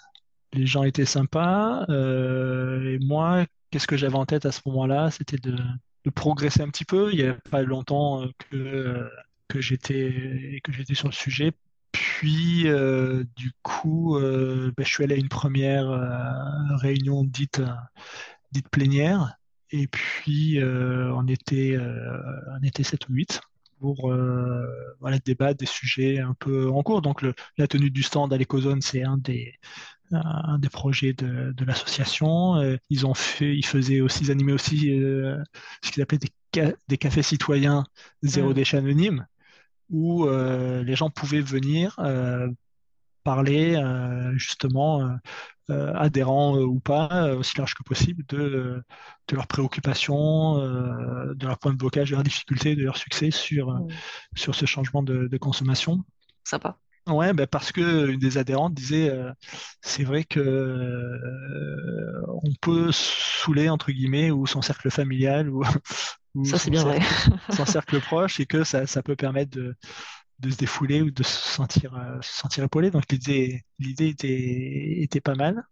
Les gens étaient sympas. Euh, et moi, qu'est-ce que j'avais en tête à ce moment-là? C'était de, de, progresser un petit peu. Il n'y a pas longtemps euh, que, que j'étais que j'étais sur le sujet. Puis, euh, du coup, euh, ben, je suis allé à une première euh, réunion dite, dite plénière. Et puis, on était, on était 7 ou 8 pour euh, voilà, débattre des sujets un peu en cours. Donc, le, la tenue du stand à l'Ecozone, c'est un des, un des projets de, de l'association. Euh, ils ont fait, ils faisaient aussi, ils animaient aussi euh, ce qu'ils appelaient des, des, cafés citoyens zéro mmh. déchet anonyme, où euh, les gens pouvaient venir parler justement euh, adhérents euh, ou pas, euh, aussi large que possible, de, de leurs préoccupations, de leur point de blocage, de leurs difficultés, de leur succès sur, mmh. sur ce changement de, de consommation. Sympa. Ouais, ben parce que une des adhérentes disait, c'est vrai que on peut saouler entre guillemets ou son cercle familial ou, ou ça c'est bien vrai, son cercle proche et que ça, ça peut permettre de, de se défouler ou de se sentir, euh, se sentir épaulé. Donc l'idée, l'idée était, était pas mal.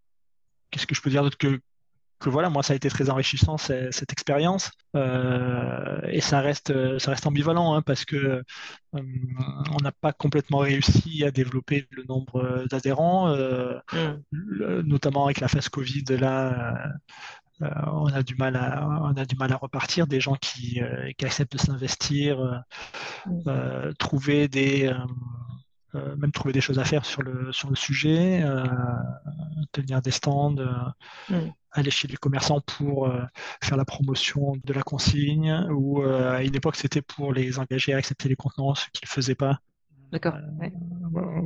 qu'est-ce que je peux dire d'autre que que voilà, moi, ça a été très enrichissant cette expérience, euh, et ça reste, ça reste ambivalent hein, parce que euh, on n'a pas complètement réussi à développer le nombre d'adhérents, euh, mm. notamment avec la phase Covid. Là, on a du mal à, on a du mal à repartir. Des gens qui, qui acceptent de s'investir, mm. trouver des même trouver des choses à faire sur le, sur le sujet, tenir des stands, mm aller chez les commerçants pour euh, faire la promotion de la consigne, ou euh, à une époque c'était pour les engager à accepter les contenants, ce qu'ils ne faisaient pas. D'accord. Euh,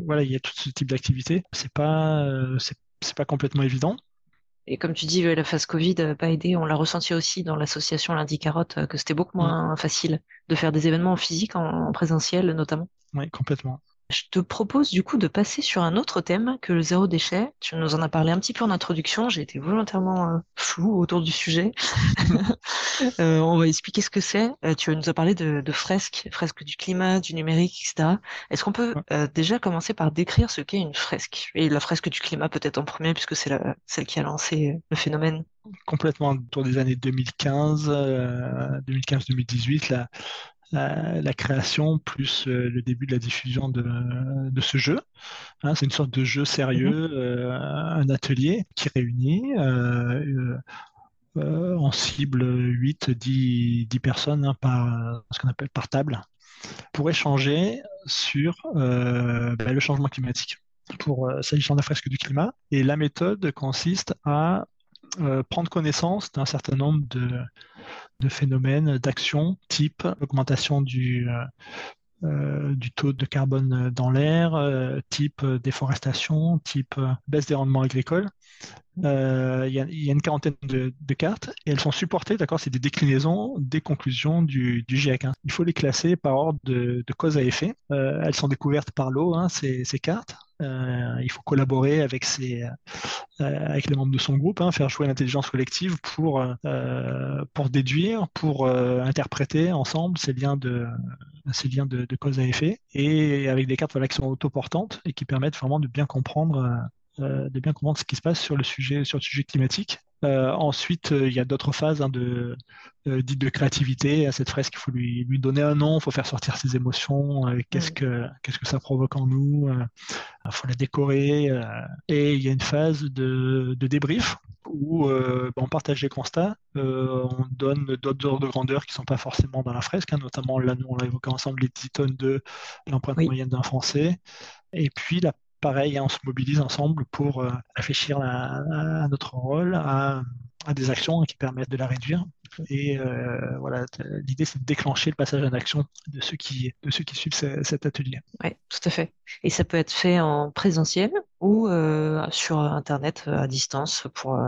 voilà, il y a tout ce type d'activité. C'est pas, c'est pas complètement évident. Et comme tu dis, la phase Covid n'a pas aidé. On l'a ressenti aussi dans l'association Lundi Carotte, que c'était beaucoup moins facile de faire des événements en physique, en présentiel notamment. Oui, complètement. Je te propose du coup de passer sur un autre thème que le zéro déchet. Tu nous en as parlé un petit peu en introduction. J'ai été volontairement euh, flou autour du sujet. euh, on va expliquer ce que c'est. Euh, tu nous as parlé de, de, fresques, fresques du climat, du numérique, etc. Est-ce qu'on peut déjà commencer par décrire ce qu'est une fresque? Et la fresque du climat peut-être en premier puisque c'est celle qui a lancé le phénomène. Complètement autour des années 2015, 2015-2018, là la, création plus euh, le début de la diffusion de, de ce jeu. Hein, c'est une sorte de jeu sérieux, mhm. euh, un atelier qui réunit euh, en cible 8, 10, 10 personnes hein, par ce qu'on appelle par table pour échanger sur bah, le changement climatique pour s'agissant de la fresque du climat. Et la méthode consiste à prendre connaissance d'un certain nombre de, de phénomènes, d'actions type augmentation du, euh, euh, du taux de carbone dans l'air, euh, type déforestation, type baisse des rendements agricoles. Il y, a une quarantaine de, cartes et elles sont supportées, d'accord, c'est des déclinaisons des conclusions du, GIEC. Hein. Il faut les classer par ordre de, cause à effet. elles sont découvertes par l'eau, hein, ces, cartes. il faut collaborer avec euh, avec les membres de son groupe, hein, faire jouer l'intelligence collective pour, euh, pour déduire, pour euh, interpréter ensemble ces liens, de, ces liens de, cause à effet, et avec des cartes voilà, qui sont autoportantes et qui permettent vraiment de bien comprendre de bien comprendre ce qui se passe sur le sujet climatique euh, ensuite, euh, il y a d'autres phases hein, de, euh, dites de créativité. À cette fresque, il faut lui, lui donner un nom, il faut faire sortir ses émotions, qu'est-ce que qu'est-ce que ça provoque en nous, il faut la décorer. et il y a une phase de, de débrief où ben, on partage les constats, on donne d'autres ordres de grandeur qui ne sont pas forcément dans la fresque, hein, notamment là, nous, on l'a évoqué ensemble, les 10 tonnes de l'empreinte moyenne d'un Français. Et puis la pareil, hein, on se mobilise ensemble pour euh, réfléchir à, notre rôle, à, des actions qui permettent de la réduire. Et euh, voilà, l'idée c'est de déclencher le passage en action de ceux qui, de ceux qui suivent cet atelier. Oui, tout à fait. Et ça peut être fait en présentiel ou euh, sur Internet à distance pour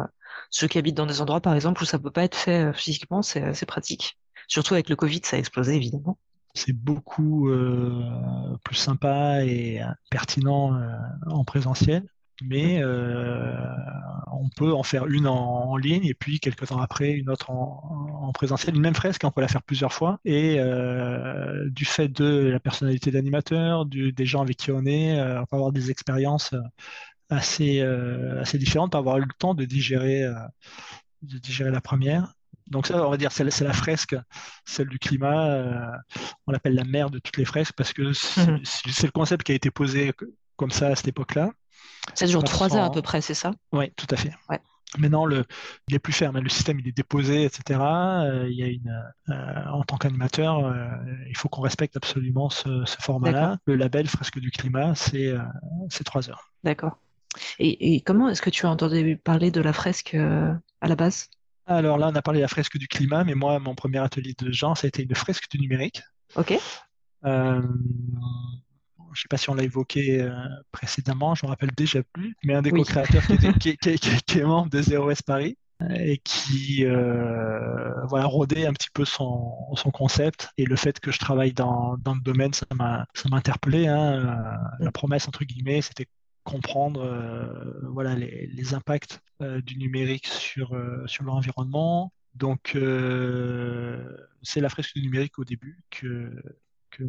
ceux qui habitent dans des endroits, par exemple, où ça peut pas être fait physiquement, c'est pratique. Surtout avec le Covid, ça a explosé évidemment c'est beaucoup euh, plus sympa et pertinent euh, en présentiel. Mais euh, on peut en faire une en, ligne et puis quelques temps après une autre en, présentiel. Une même fresque, on peut la faire plusieurs fois. Et du fait de la personnalité d'animateur, des gens avec qui on est, on peut avoir des expériences assez, assez différentes, pour avoir eu le temps de digérer la première donc ça, on va dire, c'est la, fresque, celle du climat. Euh, on l'appelle la mère de toutes les fresques parce que mhm. c'est le concept qui a été posé comme ça à cette époque-là. Ça dure trois heures à peu près, c'est ça? Oui, tout à fait. Maintenant, le, il est plus ferme. Le système, il est déposé, etc. Euh, il y a une, euh, en tant qu'animateur, il faut qu'on respecte absolument ce, format-là. Le label Fresque du climat, c'est trois heures. D'accord. Et, et, comment est-ce que tu as entendu parler de la fresque à la base? Alors là, on a parlé de la fresque du climat, mais moi, mon premier atelier de genre, ça a été une fresque du numérique. Ok. Euh, je ne sais pas si on l'a évoqué euh, précédemment, je ne me rappelle déjà plus, mais un des co-créateurs qui, est membre de Zero S Paris et qui euh, voilà rodait un petit peu son, concept et le fait que je travaille dans, le domaine ça m'a interpellé hein. la promesse entre guillemets c'était comprendre euh, voilà, les, impacts euh, du numérique sur, euh, sur l'environnement. Donc, c'est la fresque du numérique au début que, que,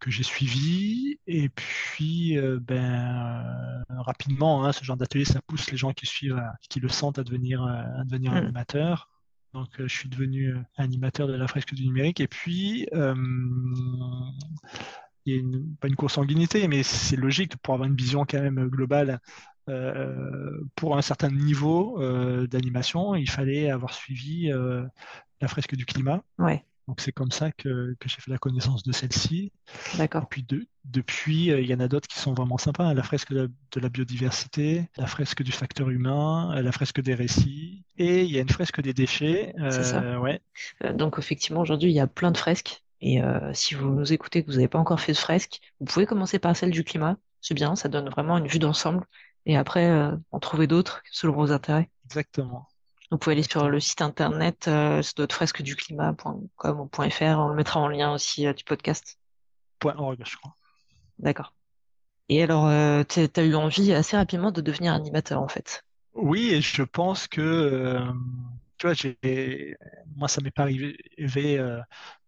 que j'ai suivi. Et puis, euh, ben, euh, rapidement, hein, ce genre d'atelier, ça pousse les gens qui suivent, qui le sentent à devenir, à devenir Mm. animateur. Donc, je suis devenu animateur de la fresque du numérique. Et puis, il y a une, pas une consanguinité, mais c'est logique pour avoir une vision quand même globale. Euh, pour un certain niveau euh, d'animation, il fallait avoir suivi euh, la fresque du climat. Ouais, Donc c'est comme ça que, que j'ai fait la connaissance de celle-ci. D'accord. puis de- depuis, il y en a d'autres qui sont vraiment sympas. La fresque de la, de la biodiversité, la fresque du facteur humain, la fresque des récits, et il y a une fresque des déchets. C'est ça. Ouais, donc effectivement, aujourd'hui, il y a plein de fresques. Et euh, si vous nous écoutez, que vous n'avez pas encore fait de fresque, vous pouvez commencer par celle du climat. C'est bien, ça donne vraiment une vue d'ensemble. Et après, euh, en trouver d'autres selon vos intérêts. exactement. Vous pouvez aller sur le site internet, euh, fresqueduclimat.com ou .fr. On le mettra en lien aussi euh, du podcast. Point org, je crois. D'accord. Et alors, euh, t'as t'as eu envie assez rapidement de devenir animateur, en fait? Oui, et je pense que, tu vois, j'ai, moi, ça m'est pas arrivé euh,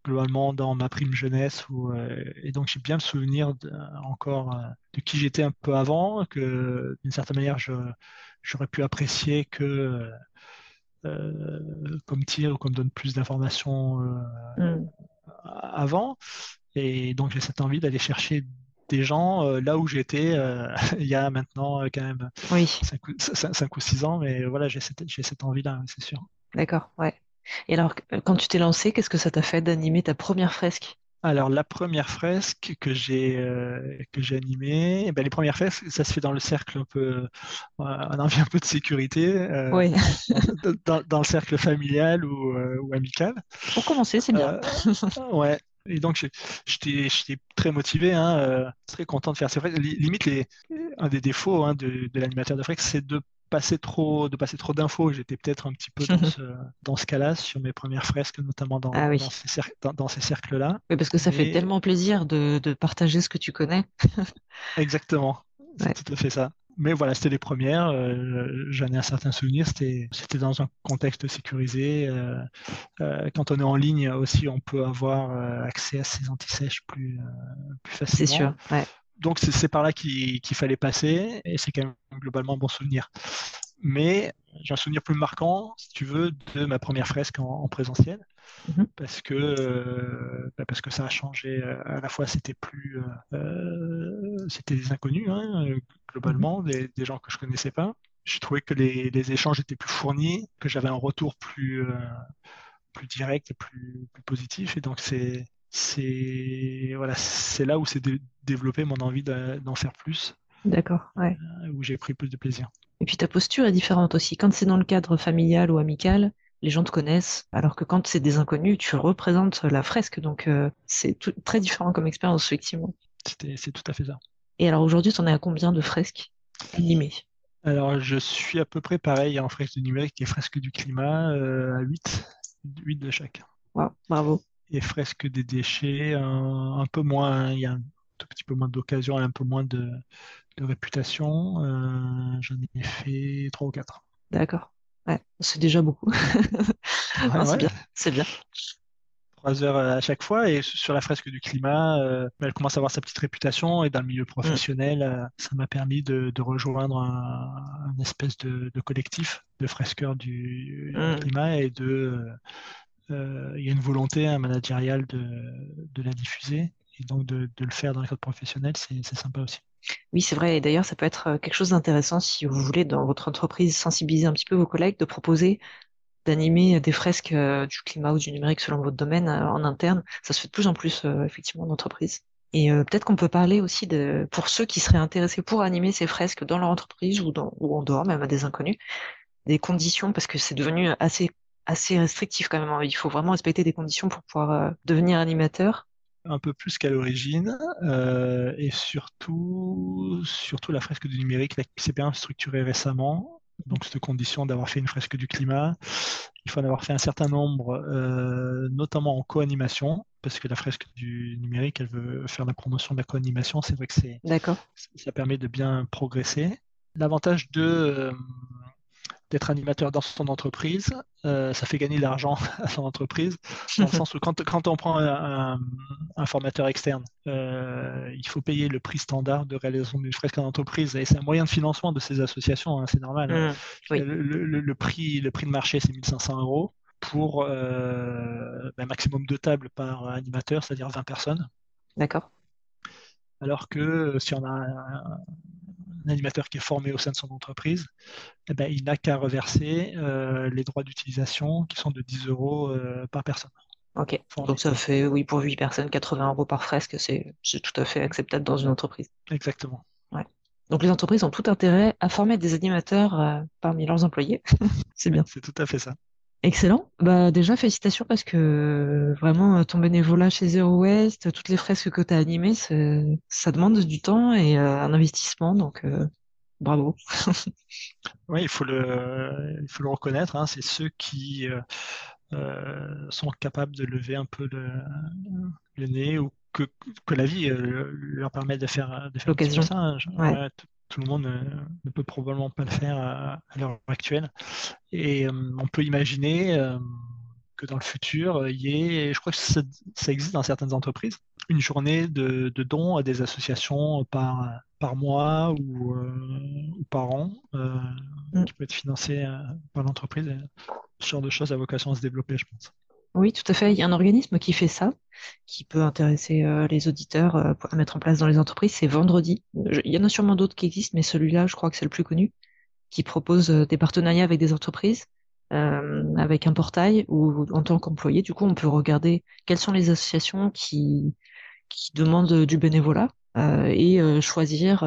globalement dans ma prime jeunesse, où, euh, et donc j'ai bien le souvenir de- encore euh, de qui j'étais un peu avant, que d'une certaine manière, j'aurais pu apprécier que, euh, comme tir ou comme donne plus d'informations euh, Hmm. avant, et donc j'ai cette envie d'aller chercher des gens euh, là où j'étais euh, il y a maintenant euh, quand même Oui, 5 ou, cin- cinq ou 6 ans, mais voilà, j'ai cette, j'ai cette envie-là, c'est sûr. d'accord, ouais. Et alors, euh, quand tu t'es lancé, qu'est-ce que ça t'a fait d'animer ta première fresque? Alors, la première fresque que j'ai euh, que j'ai animée, eh ben, les premières fresques, ça se fait dans le cercle un peu, euh, on a envie un peu de sécurité, euh, Oui, dans, dans- le cercle familial ou, euh, ou amical. pour commencer, c'est bien. Ouais. Et donc, j'étais très motivé, hein, très content de faire ces fresques. Li- Limite, les, un des défauts hein, de, de l'animateur de fresques, c'est de passer trop, de passer trop d'infos. J'étais peut-être un petit peu dans ce, dans ce cas-là sur mes premières fresques, notamment dans, Ah oui. dans ces, cer- dans, dans ces cercles-là. Oui, parce que ça fait tellement plaisir de, de partager ce que tu connais. Exactement, c'est Ouais. tout à fait ça. Mais voilà, c'était les premières. euh, J'en ai un certain souvenir. C'était, dans un contexte sécurisé. euh, euh, quand on est en ligne aussi, on peut avoir accès à ces anti-sèches plus, plus C'est facilement. sûr. Ouais. Donc c'est par là qu'il fallait passer et c'est quand même globalement un bon souvenir. Mais j'ai un souvenir plus marquant, si tu veux, de ma première fresque en, en présentiel Mhm. parce que euh, bah, parce que ça a changé. euh, À la fois, c'était plus euh, c'était des inconnus hein, globalement, des, des gens que je connaissais pas. J'ai trouvé que les, les échanges étaient plus fournis, que j'avais un retour plus euh, plus direct et plus, plus positif. Et donc c'est c'est voilà, c'est là où s'est dé- développé mon envie de- d'en faire plus, D'accord. Ouais. euh, où j'ai pris plus de plaisir. Et puis ta posture est différente aussi. Quand c'est dans le cadre familial ou amical, les gens te connaissent, alors que quand c'est des inconnus, tu représentes la fresque. Donc euh, c'est très différent comme expérience, effectivement. C'était, c'est tout à fait ça. Et alors aujourd'hui, tu en es à combien de fresques animées? Alors, je suis à peu près pareil en fresque du numérique et fresque du climat, euh, à 8, 8 de chaque. Waouh, bravo. Et fresque des déchets, un, un peu moins, il y a un tout petit peu moins d'occasion et un peu moins de, de réputation. Euh, j'en ai fait 3 ou 4. D'accord. Ouais, c'est déjà beaucoup. Ah, c'est bien, c'est bien. 3 heures à chaque fois. Et sur la fresque du climat, euh, elle commence à avoir sa petite réputation. Et dans le milieu professionnel, euh, ça m'a permis de, de rejoindre un, un espèce de, de collectif de fresqueurs du, du Mm. climat. Et de, il y a une volonté hein, managériale de, de la diffuser. Et donc de, le faire dans le cadre professionnel, c'est sympa aussi. Oui, c'est vrai. Et d'ailleurs, ça peut être euh, quelque chose d'intéressant si vous voulez, dans votre entreprise, sensibiliser un petit peu vos collègues, de proposer d'animer des fresques euh, du climat ou du numérique selon votre domaine euh, en interne. Ça se fait de plus en plus, euh, effectivement, d'entreprises. Et euh, peut-être qu'on peut parler aussi de, pour ceux qui seraient intéressés pour animer ces fresques dans leur entreprise ou, ou en dehors, même à des inconnus, des conditions, parce que c'est devenu assez, assez restrictif quand même. hein. Il faut vraiment respecter des conditions pour pouvoir euh, devenir animateur. un peu plus qu'à l'origine, euh, et surtout, surtout la fresque du numérique s'est bien structurée récemment. Donc, cette condition d'avoir fait une fresque du climat, il faut en avoir fait un certain nombre, euh, notamment en co-animation, parce que la fresque du numérique, elle veut faire la promotion de la co-animation. C'est vrai que c'est, ça permet de bien progresser. L'avantage de, d'être animateur dans son entreprise. Euh, ça fait gagner de l'argent à son entreprise, dans le sens où quand, quand on prend un, un formateur externe, euh, il faut payer le prix standard de réalisation d'une fresque en entreprise, et c'est un moyen de financement de ces associations, hein, c'est normal. Mmh, oui. le, le- le prix, le prix de marché, c'est 1500 euros pour euh, un maximum de tables par animateur, c'est-à-dire 20 personnes. D'accord. Alors que euh, si on a un, un animateur qui est formé au sein de son entreprise, eh ben, il n'a qu'à reverser euh, les droits d'utilisation qui sont de 10 euros euh, par personne. Ok. Formé. Donc ça fait, oui, pour 8 personnes, 80 euros par fresque, c'est tout à fait acceptable dans une entreprise. Exactement. Donc les entreprises ont tout intérêt à former des animateurs euh, parmi leurs employés. C'est bien. C'est tout à fait ça. Excellent. Bah déjà félicitations parce que euh, vraiment euh, ton bénévolat chez Zero Waste, toutes les fresques que tu as animées, ça demande du temps et euh, un investissement, donc euh, bravo. Oui, il faut le, il faut le reconnaître. hein, c'est ceux qui euh, sont capables de lever un peu le, le nez ou que, que la vie leur permet de faire, de faire L'occasion. hein. Ouais. Tout, le monde euh, ne peut probablement pas le faire à, à l'heure actuelle. Et euh, on peut imaginer euh, que dans le futur, il y ait, je crois que ça, ça existe dans certaines entreprises, une journée de, de dons à des associations par, par mois ou, euh, ou par an, euh, Mm. qui peut être financée euh, par l'entreprise. Ce genre de choses a vocation à se développer, je pense. Oui, tout à fait. Il y a un organisme qui fait ça, qui peut intéresser euh, les auditeurs euh, à mettre en place dans les entreprises. C'est Vendredi. Il y en a sûrement d'autres qui existent, mais celui-là, je crois que c'est le plus connu, qui propose euh, des partenariats avec des entreprises, avec un portail où, en tant qu'employé, du coup, on peut regarder quelles sont les associations qui, demandent du bénévolat et choisir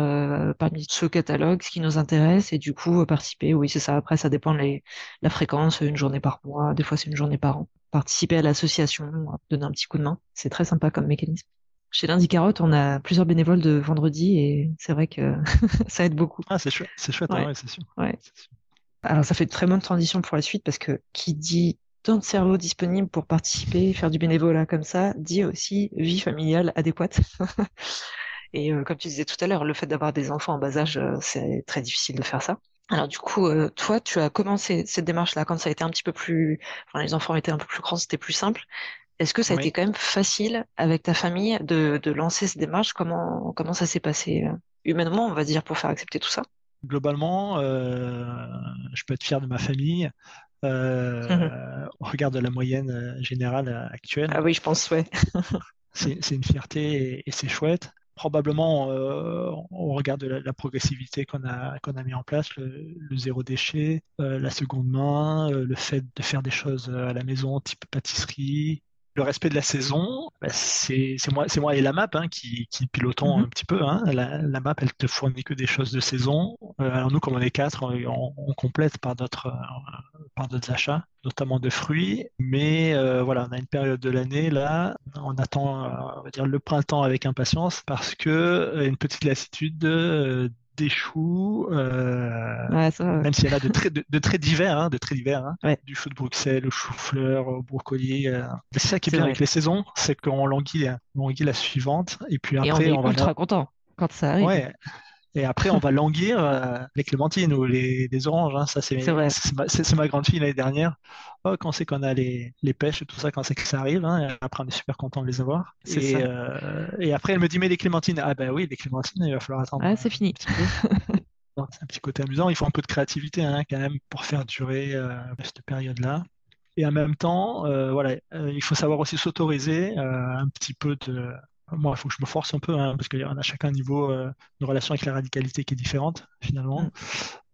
parmi ce catalogue ce qui nous intéresse et du coup participer. Oui, c'est ça. Après, ça dépend les, la fréquence, une journée par mois, des fois c'est une journée par an. Participer à l'association, donner un petit coup de main, c'est très sympa comme mécanisme. Chez Lundi Carotte, on a plusieurs bénévoles de vendredi et c'est vrai que ça aide beaucoup. Ah, c'est chouette, c'est chouette, Ouais. ouais, c'est sûr. Ouais. C'est sûr. Alors, ça fait une très bonne transition pour la suite parce que qui dit temps de cerveau disponible pour participer, faire du bénévolat comme ça, dit aussi vie familiale adéquate. Et euh, comme tu disais tout à l'heure, le fait d'avoir des enfants en bas âge, euh, c'est très difficile de faire ça. Alors du coup, euh, toi, tu as commencé cette démarche-là quand ça a été un petit peu plus, enfin, les enfants étaient un peu plus grands, c'était plus simple. Est-ce que ça a Oui. été quand même facile avec ta famille de, de lancer cette démarche? Comment, comment ça s'est passé euh, humainement, on va dire, pour faire accepter tout ça? Globalement, euh, je peux être fier de ma famille. Euh, Au regard de la moyenne générale actuelle, Ah oui, je pense, ouais. c'est c'est une fierté et, et c'est chouette. Probablement, euh, au regard de la, progressivité qu'on a, qu'on a mis en place, le, zéro déchet, euh, la seconde main, euh, le fait de faire des choses euh, à la maison, type pâtisserie, le respect de la saison, bah, c'est moi, et la map hein, qui, qui pilotons Mhm. un petit peu. Hein. La, la map, elle te fournit que des choses de saison. Euh, alors nous, comme on est quatre, on, complète par d'autres euh, par d'autres achats, notamment de fruits. Mais euh, voilà, on a une période de l'année là, on attend, on va dire le printemps avec impatience parce que une petite lassitude euh, des choux, euh, Ouais, même s'il y en a de très, de, de très divers, hein, de très divers, hein. Ouais. Du chou de Bruxelles au chou-fleur, au brocoli. euh. C'est ça qui est bien vrai. avec les saisons, c'est qu'on languit, languit la suivante, et puis Et on après est on va ultra content quand ça arrive. Ouais. Et après, on va languir euh, les clémentines ou les, les oranges. hein. Ça, c'est C'est vrai. c'est ma, c'est- c'est ma grande fille l'année dernière. Oh, quand c'est qu'on a les, les pêches et tout ça, quand c'est que ça arrive. hein. Et après, on est super content de les avoir. C'est Et, ça. euh, et après, elle me dit, mais les clémentines. Ah, ben oui, les clémentines, il va falloir attendre Ah, c'est fini. Donc, C'est un petit côté amusant. Il faut un peu de créativité hein, quand même pour faire durer euh, cette période-là. Et en même temps, euh, voilà, il faut savoir aussi s'autoriser un petit peu de. Moi, il faut que je me force un peu, hein, parce qu'on a chacun un niveau euh, de relation avec la radicalité qui est différente, finalement. Mm.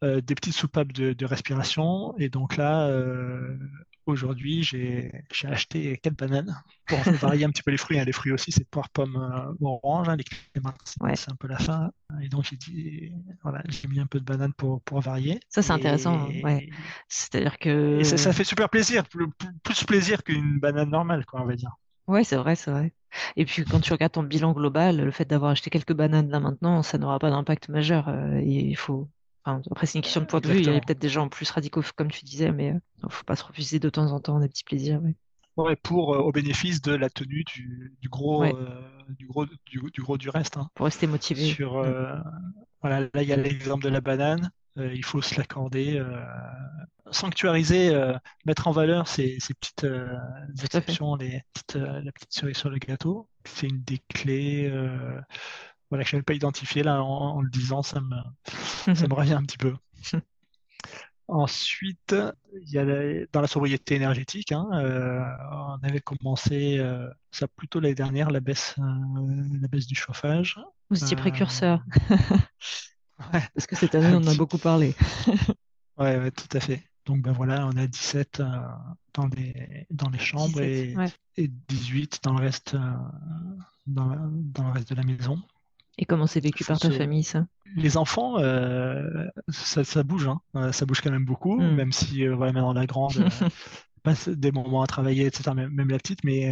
Euh, des petites soupapes de, de respiration. Et donc là, euh, aujourd'hui, j'ai acheté quatre bananes pour varier un petit peu les fruits. hein. Les fruits aussi, c'est poire, pomme, orange. hein. Les clémentines, Ouais. c'est un peu la fin. Et donc, j'ai dit, voilà, j'ai mis un peu de banane pour, pour varier. Ça, c'est Et- intéressant, ouais. C'est-à-dire que... et ça, ça fait super plaisir, plus, plus plaisir qu'une banane normale, quoi, on va dire. Ouais, c'est vrai, c'est vrai. Et puis quand tu regardes ton bilan global, le fait d'avoir acheté quelques bananes là maintenant, ça n'aura pas d'impact majeur. euh, et il faut. Enfin, après, c'est une question de point de vue. Il y a Exactement. peut-être des gens plus radicaux, comme tu disais, mais euh, faut pas se refuser de temps en temps des petits plaisirs. ouais. Ouais, pour, euh, au bénéfice de la tenue du, du gros, Ouais. euh, du gros, du, du gros du reste. hein. Pour rester motivé. Sur, euh, voilà, là, il y a l'exemple de la banane. Euh, il faut se l'accorder. euh, sanctuariser, euh, mettre en valeur ces, ces petites exceptions, les petites, la petite cerise sur le gâteau. C'est une des clés voilà, que je n'avais pas identifié là en, en le disant, ça me, ça me revient un petit peu. Ensuite, il y a la- dans la sobriété énergétique, hein, euh, on avait commencé euh, ça plutôt l'année dernière, la baisse, euh, la baisse du chauffage. Vous étiez précurseur, ouais, parce que cette année, on en a beaucoup parlé. ouais, ouais, tout à fait. Donc ben voilà, on a 17 euh, dans les, dans les chambres 17, et, ouais. et 18 dans le reste, euh, dans, la- dans le reste de la maison. Et comment c'est vécu par ta famille, ça? Les enfants, euh, ça, ça bouge, hein. Ça bouge quand même beaucoup, Mm. même si voilà, maintenant la grande passe des moments à travailler, etc. Même, même la petite, mais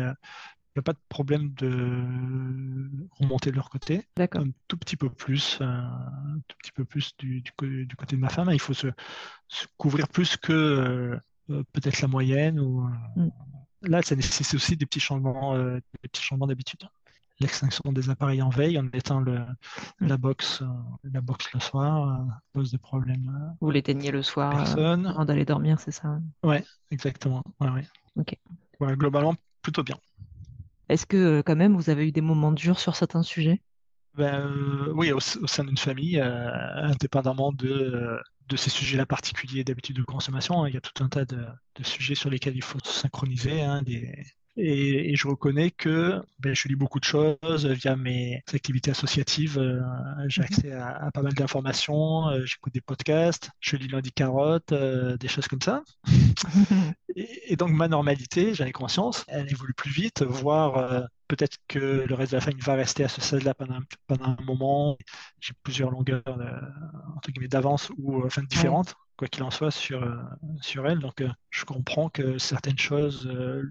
n'y a pas de problème de remonter de leur côté. D'accord. Un tout petit peu plus, euh, un tout petit peu plus du, du, co- du côté de ma femme. Il faut se, se couvrir plus que euh, peut-être la moyenne. Ou, euh, Mm. Là, ça nécessite aussi des petits changements, euh, des petits changements d'habitude. L'extinction des appareils en veille, on éteint le, Mm. la box, euh, la box le soir, pose de problème euh, Vous l'éteignez le soir personne. avant d'aller dormir, c'est ça? Ouais, exactement. Ouais. Voilà, globalement, plutôt bien. Est-ce que, euh, quand même, vous avez eu des moments durs sur certains sujets? Ben, euh, oui, au, sein d'une famille, euh, indépendamment de, ces sujets-là particuliers d'habitude de consommation, hein, il y a tout un tas de, sujets sur lesquels il faut se synchroniser. hein. Et, et je reconnais que ben, je lis beaucoup de choses via mes activités associatives. euh, j'ai Mhm. accès à, à pas mal d'informations, euh, j'écoute des podcasts, je lis lundi carotte, euh, des choses comme ça. Et, et donc ma normalité, j'en ai conscience, elle évolue plus vite, voire peut-être que le reste de la famille va rester à ce stade-là pendant, un- pendant un moment. J'ai plusieurs longueurs euh, entre guillemets d'avance ou enfin différentes, quoi qu'il en soit sur euh, sur elle. Donc euh, je comprends que certaines choses euh,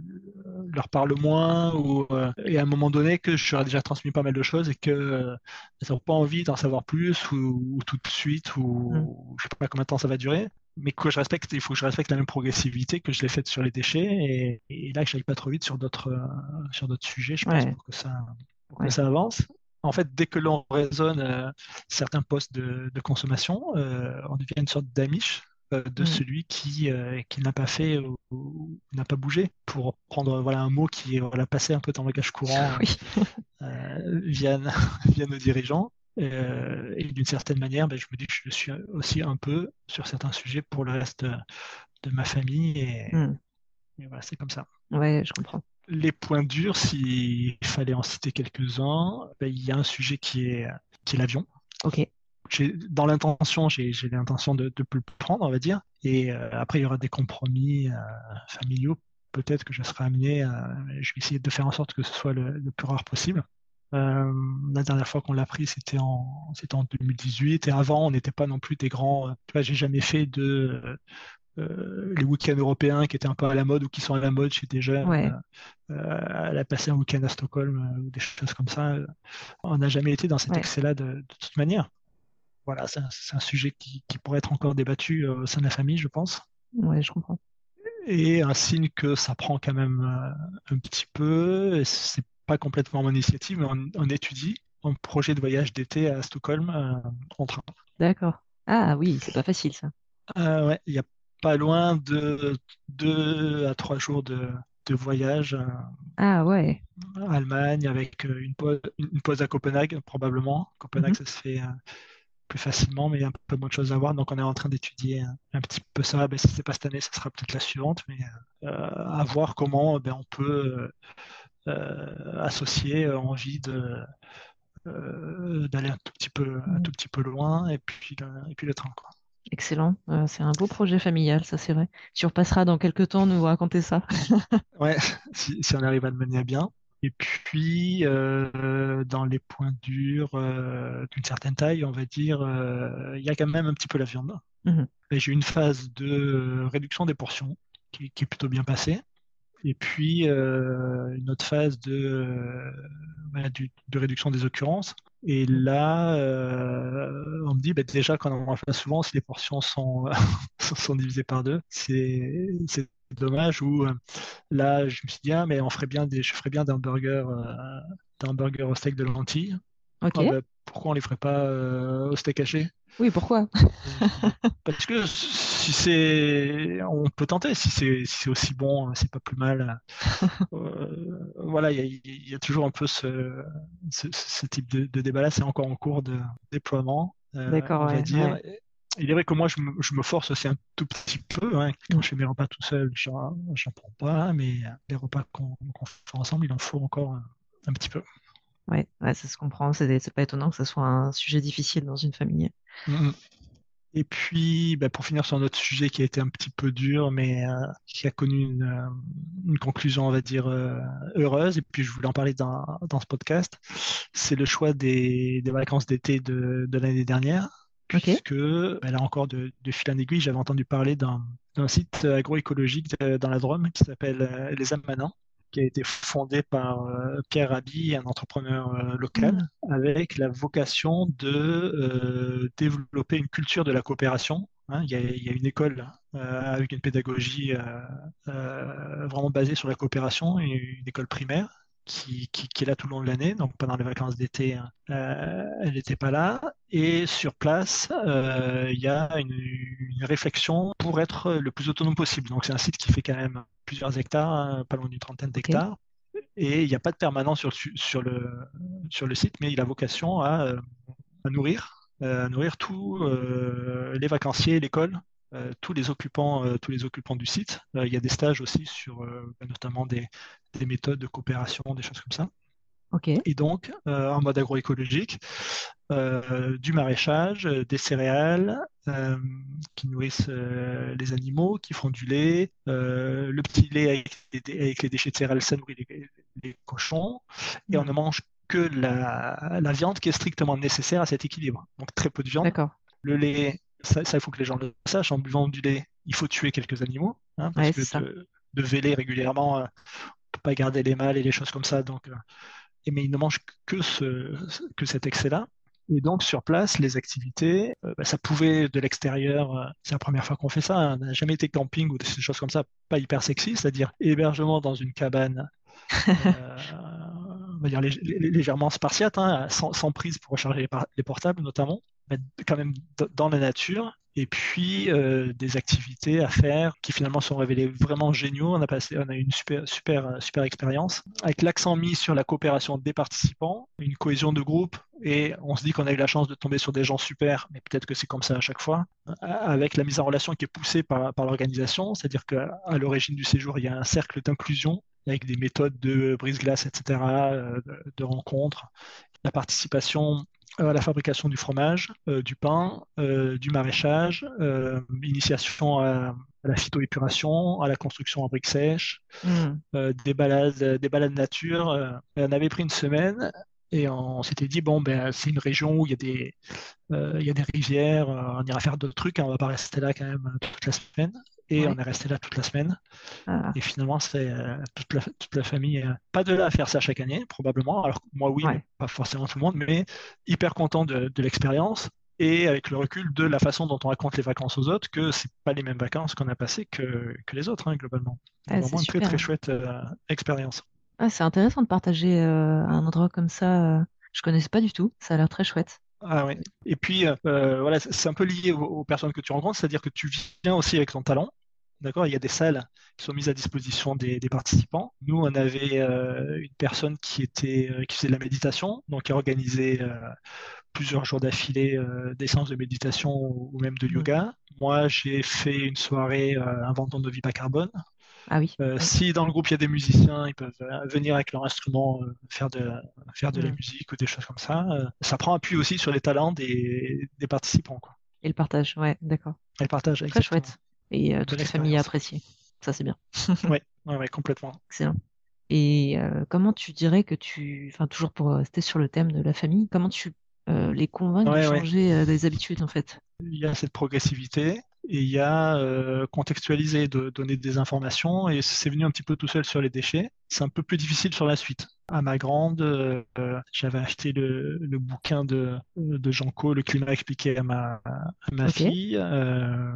leur parlent moins ou et à un moment donné que je leur ai déjà transmis pas mal de choses et que euh, elles n'ont pas envie d'en savoir plus ou, ou tout de suite ou, Mm. ou je sais pas combien de temps ça va durer mais que je respecte, il faut que je respecte la même progressivité que je l'ai faite sur les déchets et, et là que j'aille pas trop vite sur d'autres euh, sur d'autres sujets, je pense, Ouais. pour que ça, pour Ouais. que ça avance. En fait, dès que l'on raisonne euh, certains postes de, de consommation, euh, on devient une sorte d'amiche euh, de Mm. celui qui, qui n'a pas fait ou, ou n'a pas bougé. Pour prendre voilà, un mot qui est voilà, passé un peu dans le langage courant Oui. via, via nos dirigeants. Euh, et d'une certaine manière, ben, je me dis que je le suis aussi un peu sur certains sujets pour le reste de, de ma famille. Et, Hmm. et voilà, c'est comme ça. Ouais, je comprends. Les points durs, s'il fallait en citer quelques-uns, ben, il y a un sujet qui est, qui est l'avion. Ok. Dans l'intention, j'ai l'intention de ne plus le prendre, on va dire. Et euh, après, il y aura des compromis euh, familiaux. Peut-être que je serai amené à. Je vais essayer de faire en sorte que ce soit le, le plus rare possible. Euh, la dernière fois qu'on l'a pris, c'était en, en 2018. Et avant, on n'était pas non plus des grands. euh, Tu vois, j'ai jamais fait de. Euh, les week-ends européens qui étaient un peu à la mode ou qui sont à la mode chez des jeunes. Ouais. Euh, elle a passé un week-end à Stockholm euh, ou des choses comme ça. On n'a jamais été dans cet Ouais. excès-là de, de toute manière. Voilà, c'est un, sujet qui, qui pourrait être encore débattu euh, au sein de la famille, je pense. Ouais, je comprends. Et un signe que ça prend quand même un petit peu. et C'est pas complètement mon initiative, mais on, on étudie un projet de voyage d'été à Stockholm euh, en train. D'accord. Ah oui, c'est pas facile, ça. Euh, ouais, il y a pas loin de deux à trois jours de, de voyage. euh, Ah ouais. Allemagne avec euh, une pause, une pause à Copenhague probablement. Copenhague, Mhm. ça se fait euh, plus facilement, mais il y a un peu moins de choses à voir. Donc on est en train d'étudier un, petit peu ça. Ben, si c'est pas cette année, ça sera peut-être la suivante, mais euh, à voir comment ben, on peut euh, associer envie de euh, d'aller un tout petit peu un Mhm. tout petit peu loin et puis le, et puis le train quoi. Excellent. Euh, c'est un beau projet familial, ça c'est vrai. Tu repasseras dans quelques temps nous raconter ça. Ouais, si, si on arrive à le mener à bien. Et puis, euh, dans les points durs euh, d'une certaine taille, on va dire, il y a quand même un petit peu la viande. Mhm. J'ai eu une phase de réduction des portions qui, qui est plutôt bien passée. Et puis, une autre phase de, de réduction des occurrences. Et là, euh, on me dit, bah, déjà, quand on en fait souvent, si les portions sont, sont divisées par deux, c'est dommage. Ou euh, là, je me suis dit, ah, mais on ferait bien des, je ferais bien d'un burger, euh, d'un burger au steak de lentilles. Ok. Ah bah, pourquoi on les ferait pas au steak haché? Oui, pourquoi? Parce que si c'est, on peut tenter. Si c'est si c'est aussi bon, c'est pas plus mal. Euh, voilà, il y a, il y a toujours un peu ce, ce, ce type de, de débat-là. C'est encore en cours de déploiement, euh, D'accord, on va ouais, dire. ouais. Il est vrai que moi, je me, je me force aussi un tout petit peu. hein. Quand je fais mes repas tout seul, j'en prends pas. Mais les repas qu'on fait ensemble, il en faut encore un, un petit peu. Ouais, ouais, ça se comprend. C'est c'est pas étonnant que ce soit un sujet difficile dans une famille. Mm, mm. Et puis, bah, pour finir sur un autre sujet qui a été un petit peu dur, mais euh, qui a connu une, euh, une conclusion, on va dire, euh, heureuse, et puis je voulais en parler dans, dans ce podcast, c'est le choix des, des vacances d'été de, de l'année dernière, puisque bah, là encore, de, de fil en aiguille, j'avais entendu parler d'un d'un site agroécologique de- dans la Drôme qui s'appelle euh, Les Amanants, qui a été fondé par euh, Pierre Rabhi, un entrepreneur euh, local Mm. avec la vocation de euh, développer une culture de la coopération. hein. il, y a, il y a une école avec une pédagogie vraiment basée sur la coopération, une école primaire qui, qui- qui est là tout le long de l'année. Donc pendant les vacances d'été, hein, euh, elle n'était pas là. Et sur place, euh, il y a une, une réflexion pour être le plus autonome possible. Donc c'est un site qui fait quand même plusieurs hectares, hein, pas loin d'une trentaine d'hectares. Et il n'y a pas de permanent sur sur le, sur le site, mais il a vocation à, euh, à nourrir, à nourrir tous les vacanciers, l'école, tous les occupants, euh, tous les occupants du site. Euh, il y a des stages aussi sur euh, notamment des, des méthodes de coopération, des choses comme ça. Ok. Et donc, euh, en mode agroécologique, euh, du maraîchage, euh, des céréales euh, qui nourrissent euh, les animaux, qui font du lait, euh, le petit lait avec les, dé- avec les déchets de céréales, ça nourrit les, les cochons, et on Mm. ne mange que la, la viande qui est strictement nécessaire à cet équilibre. Donc très peu de viande. Le lait, ça, il faut que les gens le sachent, en buvant du lait, il faut tuer quelques animaux, hein, parce Ouais, que ça. de, de véler régulièrement, euh, on peut pas garder les mâles et les choses comme ça. Donc, euh, mais ils ne mangent que, ce, que cet excès-là. Et donc, sur place, les activités, euh, bah, ça pouvait de l'extérieur, euh, c'est la première fois qu'on fait ça, hein, on n'a jamais été camping ou des choses comme ça, pas hyper sexy, c'est-à-dire hébergement dans une cabane, euh, on va dire lég- lég- légèrement spartiate, hein, sans, sans prise pour recharger les, portables notamment, quand même dans la nature. Et puis euh, des activités à faire qui finalement sont révélées vraiment géniaux. On a passé, on a eu une super, super, super expérience avec l'accent mis sur la coopération des participants, une cohésion de groupe. Et on se dit qu'on a eu la chance de tomber sur des gens super, mais peut-être que c'est comme ça à chaque fois. Avec la mise en relation qui est poussée par, par l'organisation, c'est-à-dire qu'à l'origine du séjour, il y a un cercle d'inclusion avec des méthodes de brise-glace, etc., euh, de, rencontres, la participation à la fabrication du fromage, euh, du pain, euh, du maraîchage, euh, initiation à, à la phytoépuration, à la construction en briques sèches, Mm. euh, des balades, des balades nature. euh. on avait pris une semaine et on s'était dit bon ben c'est une région où il y a des euh, il y a des rivières, euh, on ira faire d'autres trucs, hein, on va pas rester là quand même euh, toute la semaine. Et Ouais. on est resté là toute la semaine. Ah, Et finalement, c'est euh, toute la, toute la famille, euh, pas de là à faire ça chaque année, probablement. Alors moi, oui, Ouais. pas forcément tout le monde, mais hyper content de, de l'expérience et avec le recul de la façon dont on raconte les vacances aux autres, que c'est pas les mêmes vacances qu'on a passées que, que les autres, hein, globalement. ah, Vraiment une très très chouette euh, expérience. Ah, c'est intéressant de partager un endroit comme ça. Je connaissais pas du tout. Ça a l'air très chouette. Ah ouais. Et puis, euh, voilà, c'est un peu lié aux, aux personnes que tu rencontres, c'est-à-dire que tu viens aussi avec ton talent. D'accord? Il y a des salles qui sont mises à disposition des, des participants. Nous, on avait euh, une personne qui était, euh, qui faisait de la méditation, donc qui a organisé euh, plusieurs jours d'affilée euh, des séances de méditation ou, même de yoga. Moi, j'ai fait une soirée euh, inventant de vie bas carbone. Ah oui. Euh, Oui. si dans le groupe il y a des musiciens, ils peuvent euh, venir avec leur instrument euh, faire de, faire de la Mm. musique ou des choses comme ça. Ça prend appui aussi sur les talents des, des participants, quoi. Et le partage. Ouais, d'accord. Et le partage, Très exactement. chouette. Et toute la famille a expérience. apprécié. Ça, c'est bien. Ouais, ouais, ouais, complètement. Excellent. Et comment tu dirais que tu, enfin toujours pour rester sur le thème de la famille, comment tu euh, les convaincs de Ouais, ouais. changer euh, des habitudes en fait? Il y a cette progressivité. Et il y a euh, contextualiser, de donner des informations, et c'est venu un petit peu tout seul sur les déchets. C'est un peu plus difficile sur la suite. À ma grande, euh, j'avais acheté le, le, bouquin de, de Jean Co, Le climat expliqué à ma, à ma fille. Euh,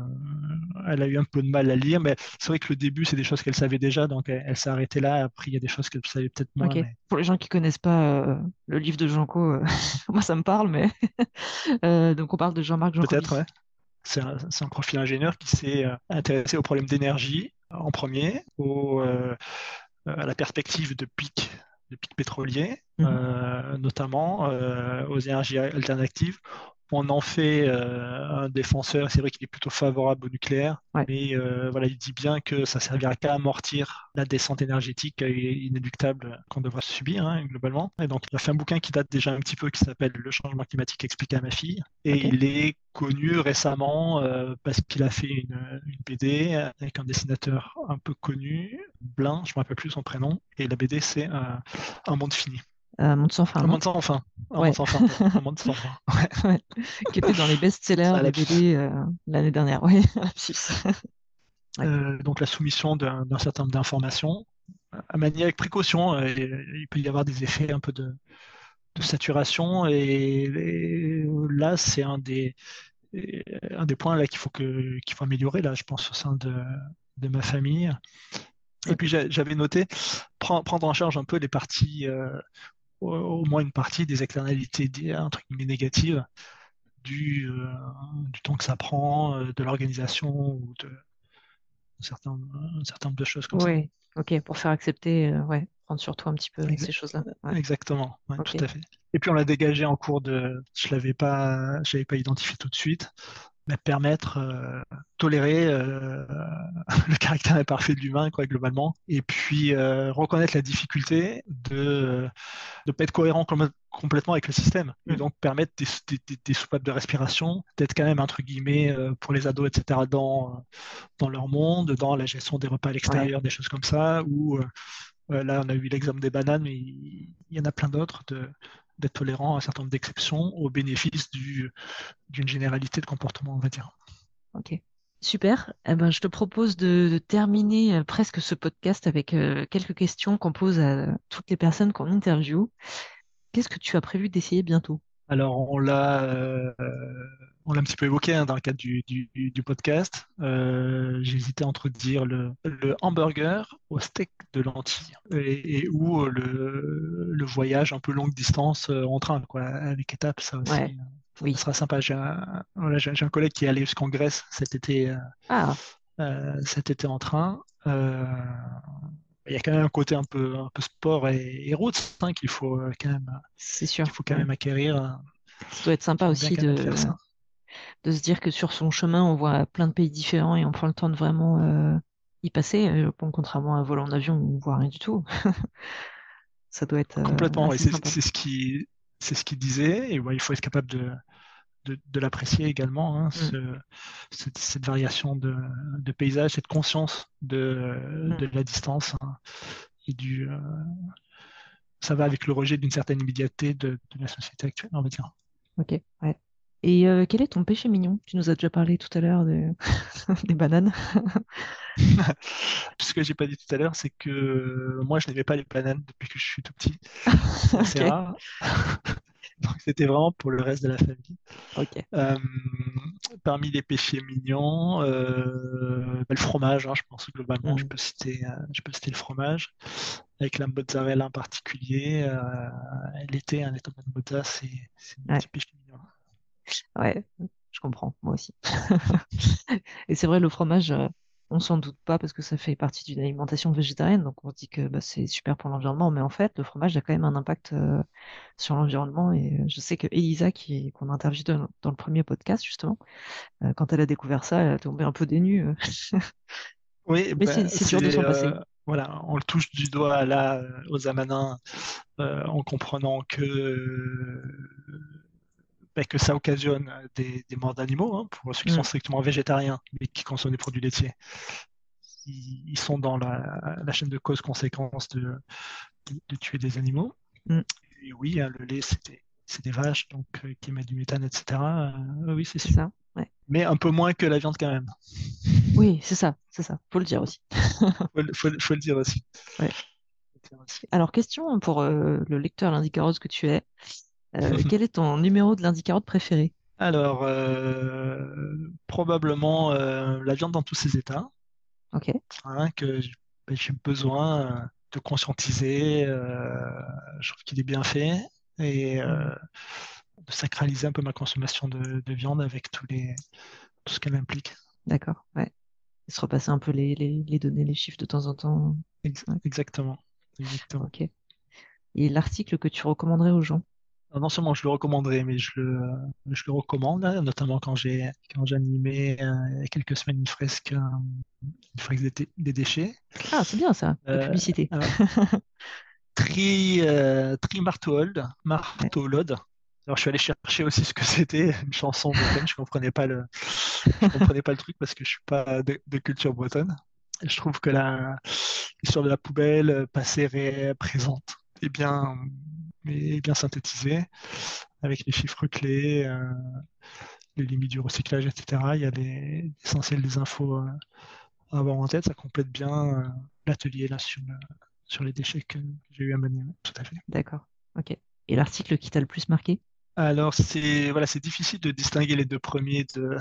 elle a eu un peu de mal à lire, mais c'est vrai que le début, c'est des choses qu'elle savait déjà, donc elle, elle s'est arrêtée là. Après, il y a des choses qu'elle savait peut-être moins. Mais... Pour les gens qui connaissent pas euh, le livre de Janco, moi ça me parle, mais donc on parle de Jean-Marc Jancovici. Peut-être, ouais. C'est un, profil ingénieur qui s'est euh, intéressé aux problèmes d'énergie en premier, au, euh, à la perspective de pic, de pic pétrolier, Mhm. euh, notamment aux énergies alternatives. On en fait euh, un défenseur. C'est vrai qu'il est plutôt favorable au nucléaire, Ouais. mais euh, voilà, il dit bien que ça servira qu'à amortir la descente énergétique euh, inéluctable qu'on devra subir hein, globalement. Et donc, il a fait un bouquin qui date déjà un petit peu, qui s'appelle Le changement climatique expliqué à ma fille. Et il est connu récemment euh, parce qu'il a fait une, une BD avec un dessinateur un peu connu, Blin, je ne me rappelle plus son prénom. Et la BD, c'est Un monde fini. Euh, Monde sans fin, Un monde sans fin. Un Ouais. monde sans fin. pardon. Un monde sans fin. Ouais. Ouais. Qui était dans les best-sellers la- BD euh, l'année dernière. Oui. Euh, donc la soumission d'un certain nombre d'informations à manier avec précaution. euh, il peut y avoir des effets un peu de, de saturation et, et là c'est un des un des points là qu'il faut que qu'il faut améliorer là, je pense au sein de, de ma famille. Et puis j'a- j'avais noté pre- prendre en charge un peu les parties, euh, au, au moins une partie des externalités entre guillemets négatives du, euh, du temps que ça prend, euh, de l'organisation ou de un certain, un certain nombre de choses comme ça. Oui, ok, pour faire accepter, euh, ouais, prendre sur toi un petit peu ces choses-là. Ouais. Exactement, ouais, tout à fait. Et puis on l'a dégagé en cours de, je l'avais pas, je l'avais pas identifié tout de suite, mais permettre, euh, tolérer euh, le caractère imparfait de l'humain, quoi, globalement, et puis euh, reconnaître la difficulté de ne pas être cohérent com- complètement avec le système, et Mm. donc permettre des, des- des- des soupapes de respiration, d'être quand même entre guillemets pour les ados, etc. dans dans leur monde, dans la gestion des repas à l'extérieur, des choses comme ça, ou là, on a eu l'exemple des bananes, mais il, il y en a plein d'autres, de- d'être tolérant à un certain nombre d'exceptions au bénéfice du- d'une généralité de comportement, on va dire. Ok, super. Eh ben, je te propose de, de terminer euh, presque ce podcast avec euh, quelques questions qu'on pose à toutes les personnes qu'on interviewe. Qu'est-ce que tu as prévu d'essayer bientôt? Alors, on l'a euh, on l'a un petit peu évoqué hein, dans le cadre du, du- du podcast. Euh, J'hésitais entre dire le, le hamburger au steak de lentilles et, et ou euh, le, le voyage un peu longue distance euh, en train, quoi, avec étapes, ça aussi. Ouais, oui. Ça sera sympa. J'ai un, voilà, un collègue qui est allé jusqu'en Grèce cet été, Ah, euh, cet été en train. Euh, il y a quand même un côté un peu, un peu sport et, et route hein, qu'il faut euh, quand même, c'est sûr. qu'il faut quand même acquérir. euh, Ça doit être sympa aussi de, de se dire que sur son chemin, on voit plein de pays différents et on prend le temps de vraiment euh, y passer. Euh, bon, contrairement à voler en avion, on voit rien du tout. Ça doit être euh, Complètement, c'est c'est ce qui, c'est ce qu'il disait. Et ouais, il faut être capable de, de, de l'apprécier également, hein, Mm. ce- cette, cette variation de, de paysage, cette conscience de, Mm. de la distance hein, et du. euh, ça va avec le rejet d'une certaine immédiateté de, la société actuelle, on va dire. Ok, ouais. Et euh, quel est ton péché mignon? Tu nous as déjà parlé tout à l'heure de... des bananes. Ce que j'ai pas dit tout à l'heure, c'est que moi, je n'aimais pas les bananes depuis que je suis tout petit. C'est assez Ok, rare. Donc, c'était vraiment pour le reste de la famille. Euh, parmi les péchés mignons, euh, le fromage, hein, je pense que globalement, je Mm. peux citer, euh, je peux citer le fromage, avec la mozzarella en particulier. L'été, un tomate mozza, c'est c'est mon Ouais. petit péché mignon. Ouais, je comprends, moi aussi. Et c'est vrai, le fromage, on s'en doute pas parce que ça fait partie d'une alimentation végétarienne, donc on se dit que bah, c'est super pour l'environnement, mais en fait, le fromage a quand même un impact euh, sur l'environnement. Et euh, je sais que Elisa, qui, qu'on a interviewée dans, dans le premier podcast, justement, euh, quand elle a découvert ça, elle a tombé un peu euh. Oui, Mais bah, c'est dur de s'en passer. euh, voilà, on le touche du doigt là aux amanins en comprenant que bah, que ça occasionne des, des morts d'animaux hein, pour ceux qui sont Mm. strictement végétariens mais qui consomment des produits laitiers. Ils, ils sont dans la, la chaîne de cause-conséquence de, de, de tuer des animaux. Mm. Et oui, hein, le lait, c'est des, c'est des vaches donc, euh, qui émettent du méthane, etc. Euh, oui, c'est ça, ouais. mais un peu moins que la viande quand même. Oui, c'est ça, c'est ça. Faut le dire aussi. Faut, le- faut le faut le dire aussi. Ouais. Faut le dire aussi. Alors, question pour euh, le lecteur lundi carotte que tu es. Euh, quel est ton numéro de lundi carotte préféré? Alors, euh, probablement euh, la viande dans tous ses états, Ok, hein, que ben, j'ai besoin de conscientiser. je trouve qu'il est bien fait et de sacraliser un peu ma consommation de, de viande avec tous les, tout ce qu'elle implique. d'accord. Ouais. Et se repasser un peu les, les, les données, les chiffres de temps en temps. Exactement. Exactement. ok. Et l'article que tu recommanderais aux gens? Non seulement je le recommanderais, mais je le, je le recommande, hein, notamment quand j'ai quand animé euh, il y a quelques semaines une fresque, euh, une fresque des, dé- des déchets. Ah, c'est bien ça, la Euh, publicité. Tri, Tri Ouais. Alors je suis allé chercher aussi ce que c'était, une chanson bretonne. Je comprenais pas le, je comprenais pas le truc parce que je suis pas de, de culture bretonne. Et je trouve que la l'histoire de la poubelle, passée, ré- présente, est bien, est bien synthétisée avec les chiffres clés, euh, les limites du recyclage, etc. Il y a les- l'essentiel des infos euh, à avoir en tête. Ça complète bien euh, l'atelier là sur, le- sur les déchets que j'ai eu à mener. Tout à fait. D'accord. Ok. Et l'article qui t'a le plus marqué? Alors, c'est voilà, c'est difficile de distinguer les deux premiers de,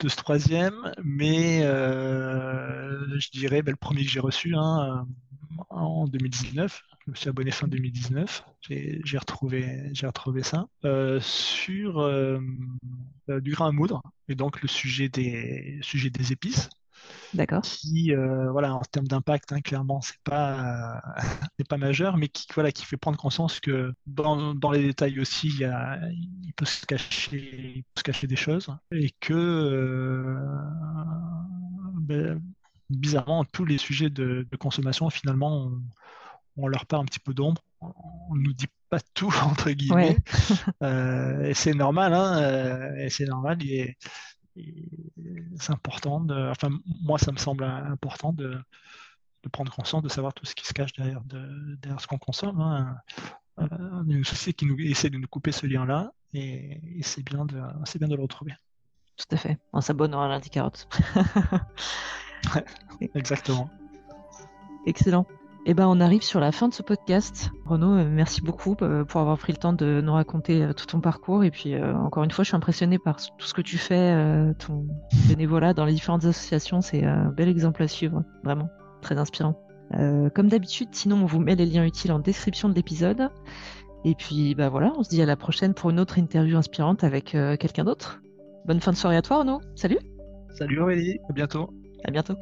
de ce troisième, mais euh, je dirais ben, le premier que j'ai reçu hein, en 2019. Je me suis abonné fin 2019. J'ai retrouvé, j'ai retrouvé ça euh, sur euh, euh, du grain à moudre et donc le sujet des sujet des épices D'accord. qui, euh, voilà, en termes d'impact, hein, clairement, c'est pas, c'est pas majeur, mais qui, voilà, qui fait prendre conscience que dans, dans les détails aussi, il y a, il peut se cacher, il peut se cacher des choses et que, ben, bizarrement, tous les sujets de, de consommation, finalement, on, on leur part un petit peu d'ombre. On nous dit pas tout, entre Ouais. guillemets, Euh, et c'est normal, hein, euh, et c'est normal. et c'est important de, enfin, moi, ça me semble important de, de prendre conscience, de savoir tout ce qui se cache derrière, de- derrière ce qu'on consomme. hein. Euh, une société qui nous, essaie de nous couper ce lien-là, et, et c'est bien de, c'est bien de le retrouver. Tout à fait. On s'abonne à lundi carotte. Exactement. Excellent. Eh ben, on arrive sur la fin de ce podcast. Renaud, euh, merci beaucoup euh, pour avoir pris le temps de nous raconter euh, tout ton parcours. Et puis, euh, encore une fois, je suis impressionnée par tout ce que tu fais, euh, ton bénévolat dans les différentes associations. C'est un bel exemple à suivre, vraiment, très inspirant. Euh, comme d'habitude, sinon, on vous met les liens utiles en description de l'épisode. Et puis, bah voilà, on se dit à la prochaine pour une autre interview inspirante avec euh, quelqu'un d'autre. Bonne fin de soirée à toi, Renaud. Salut, Salut Aurélie, à bientôt. À bientôt.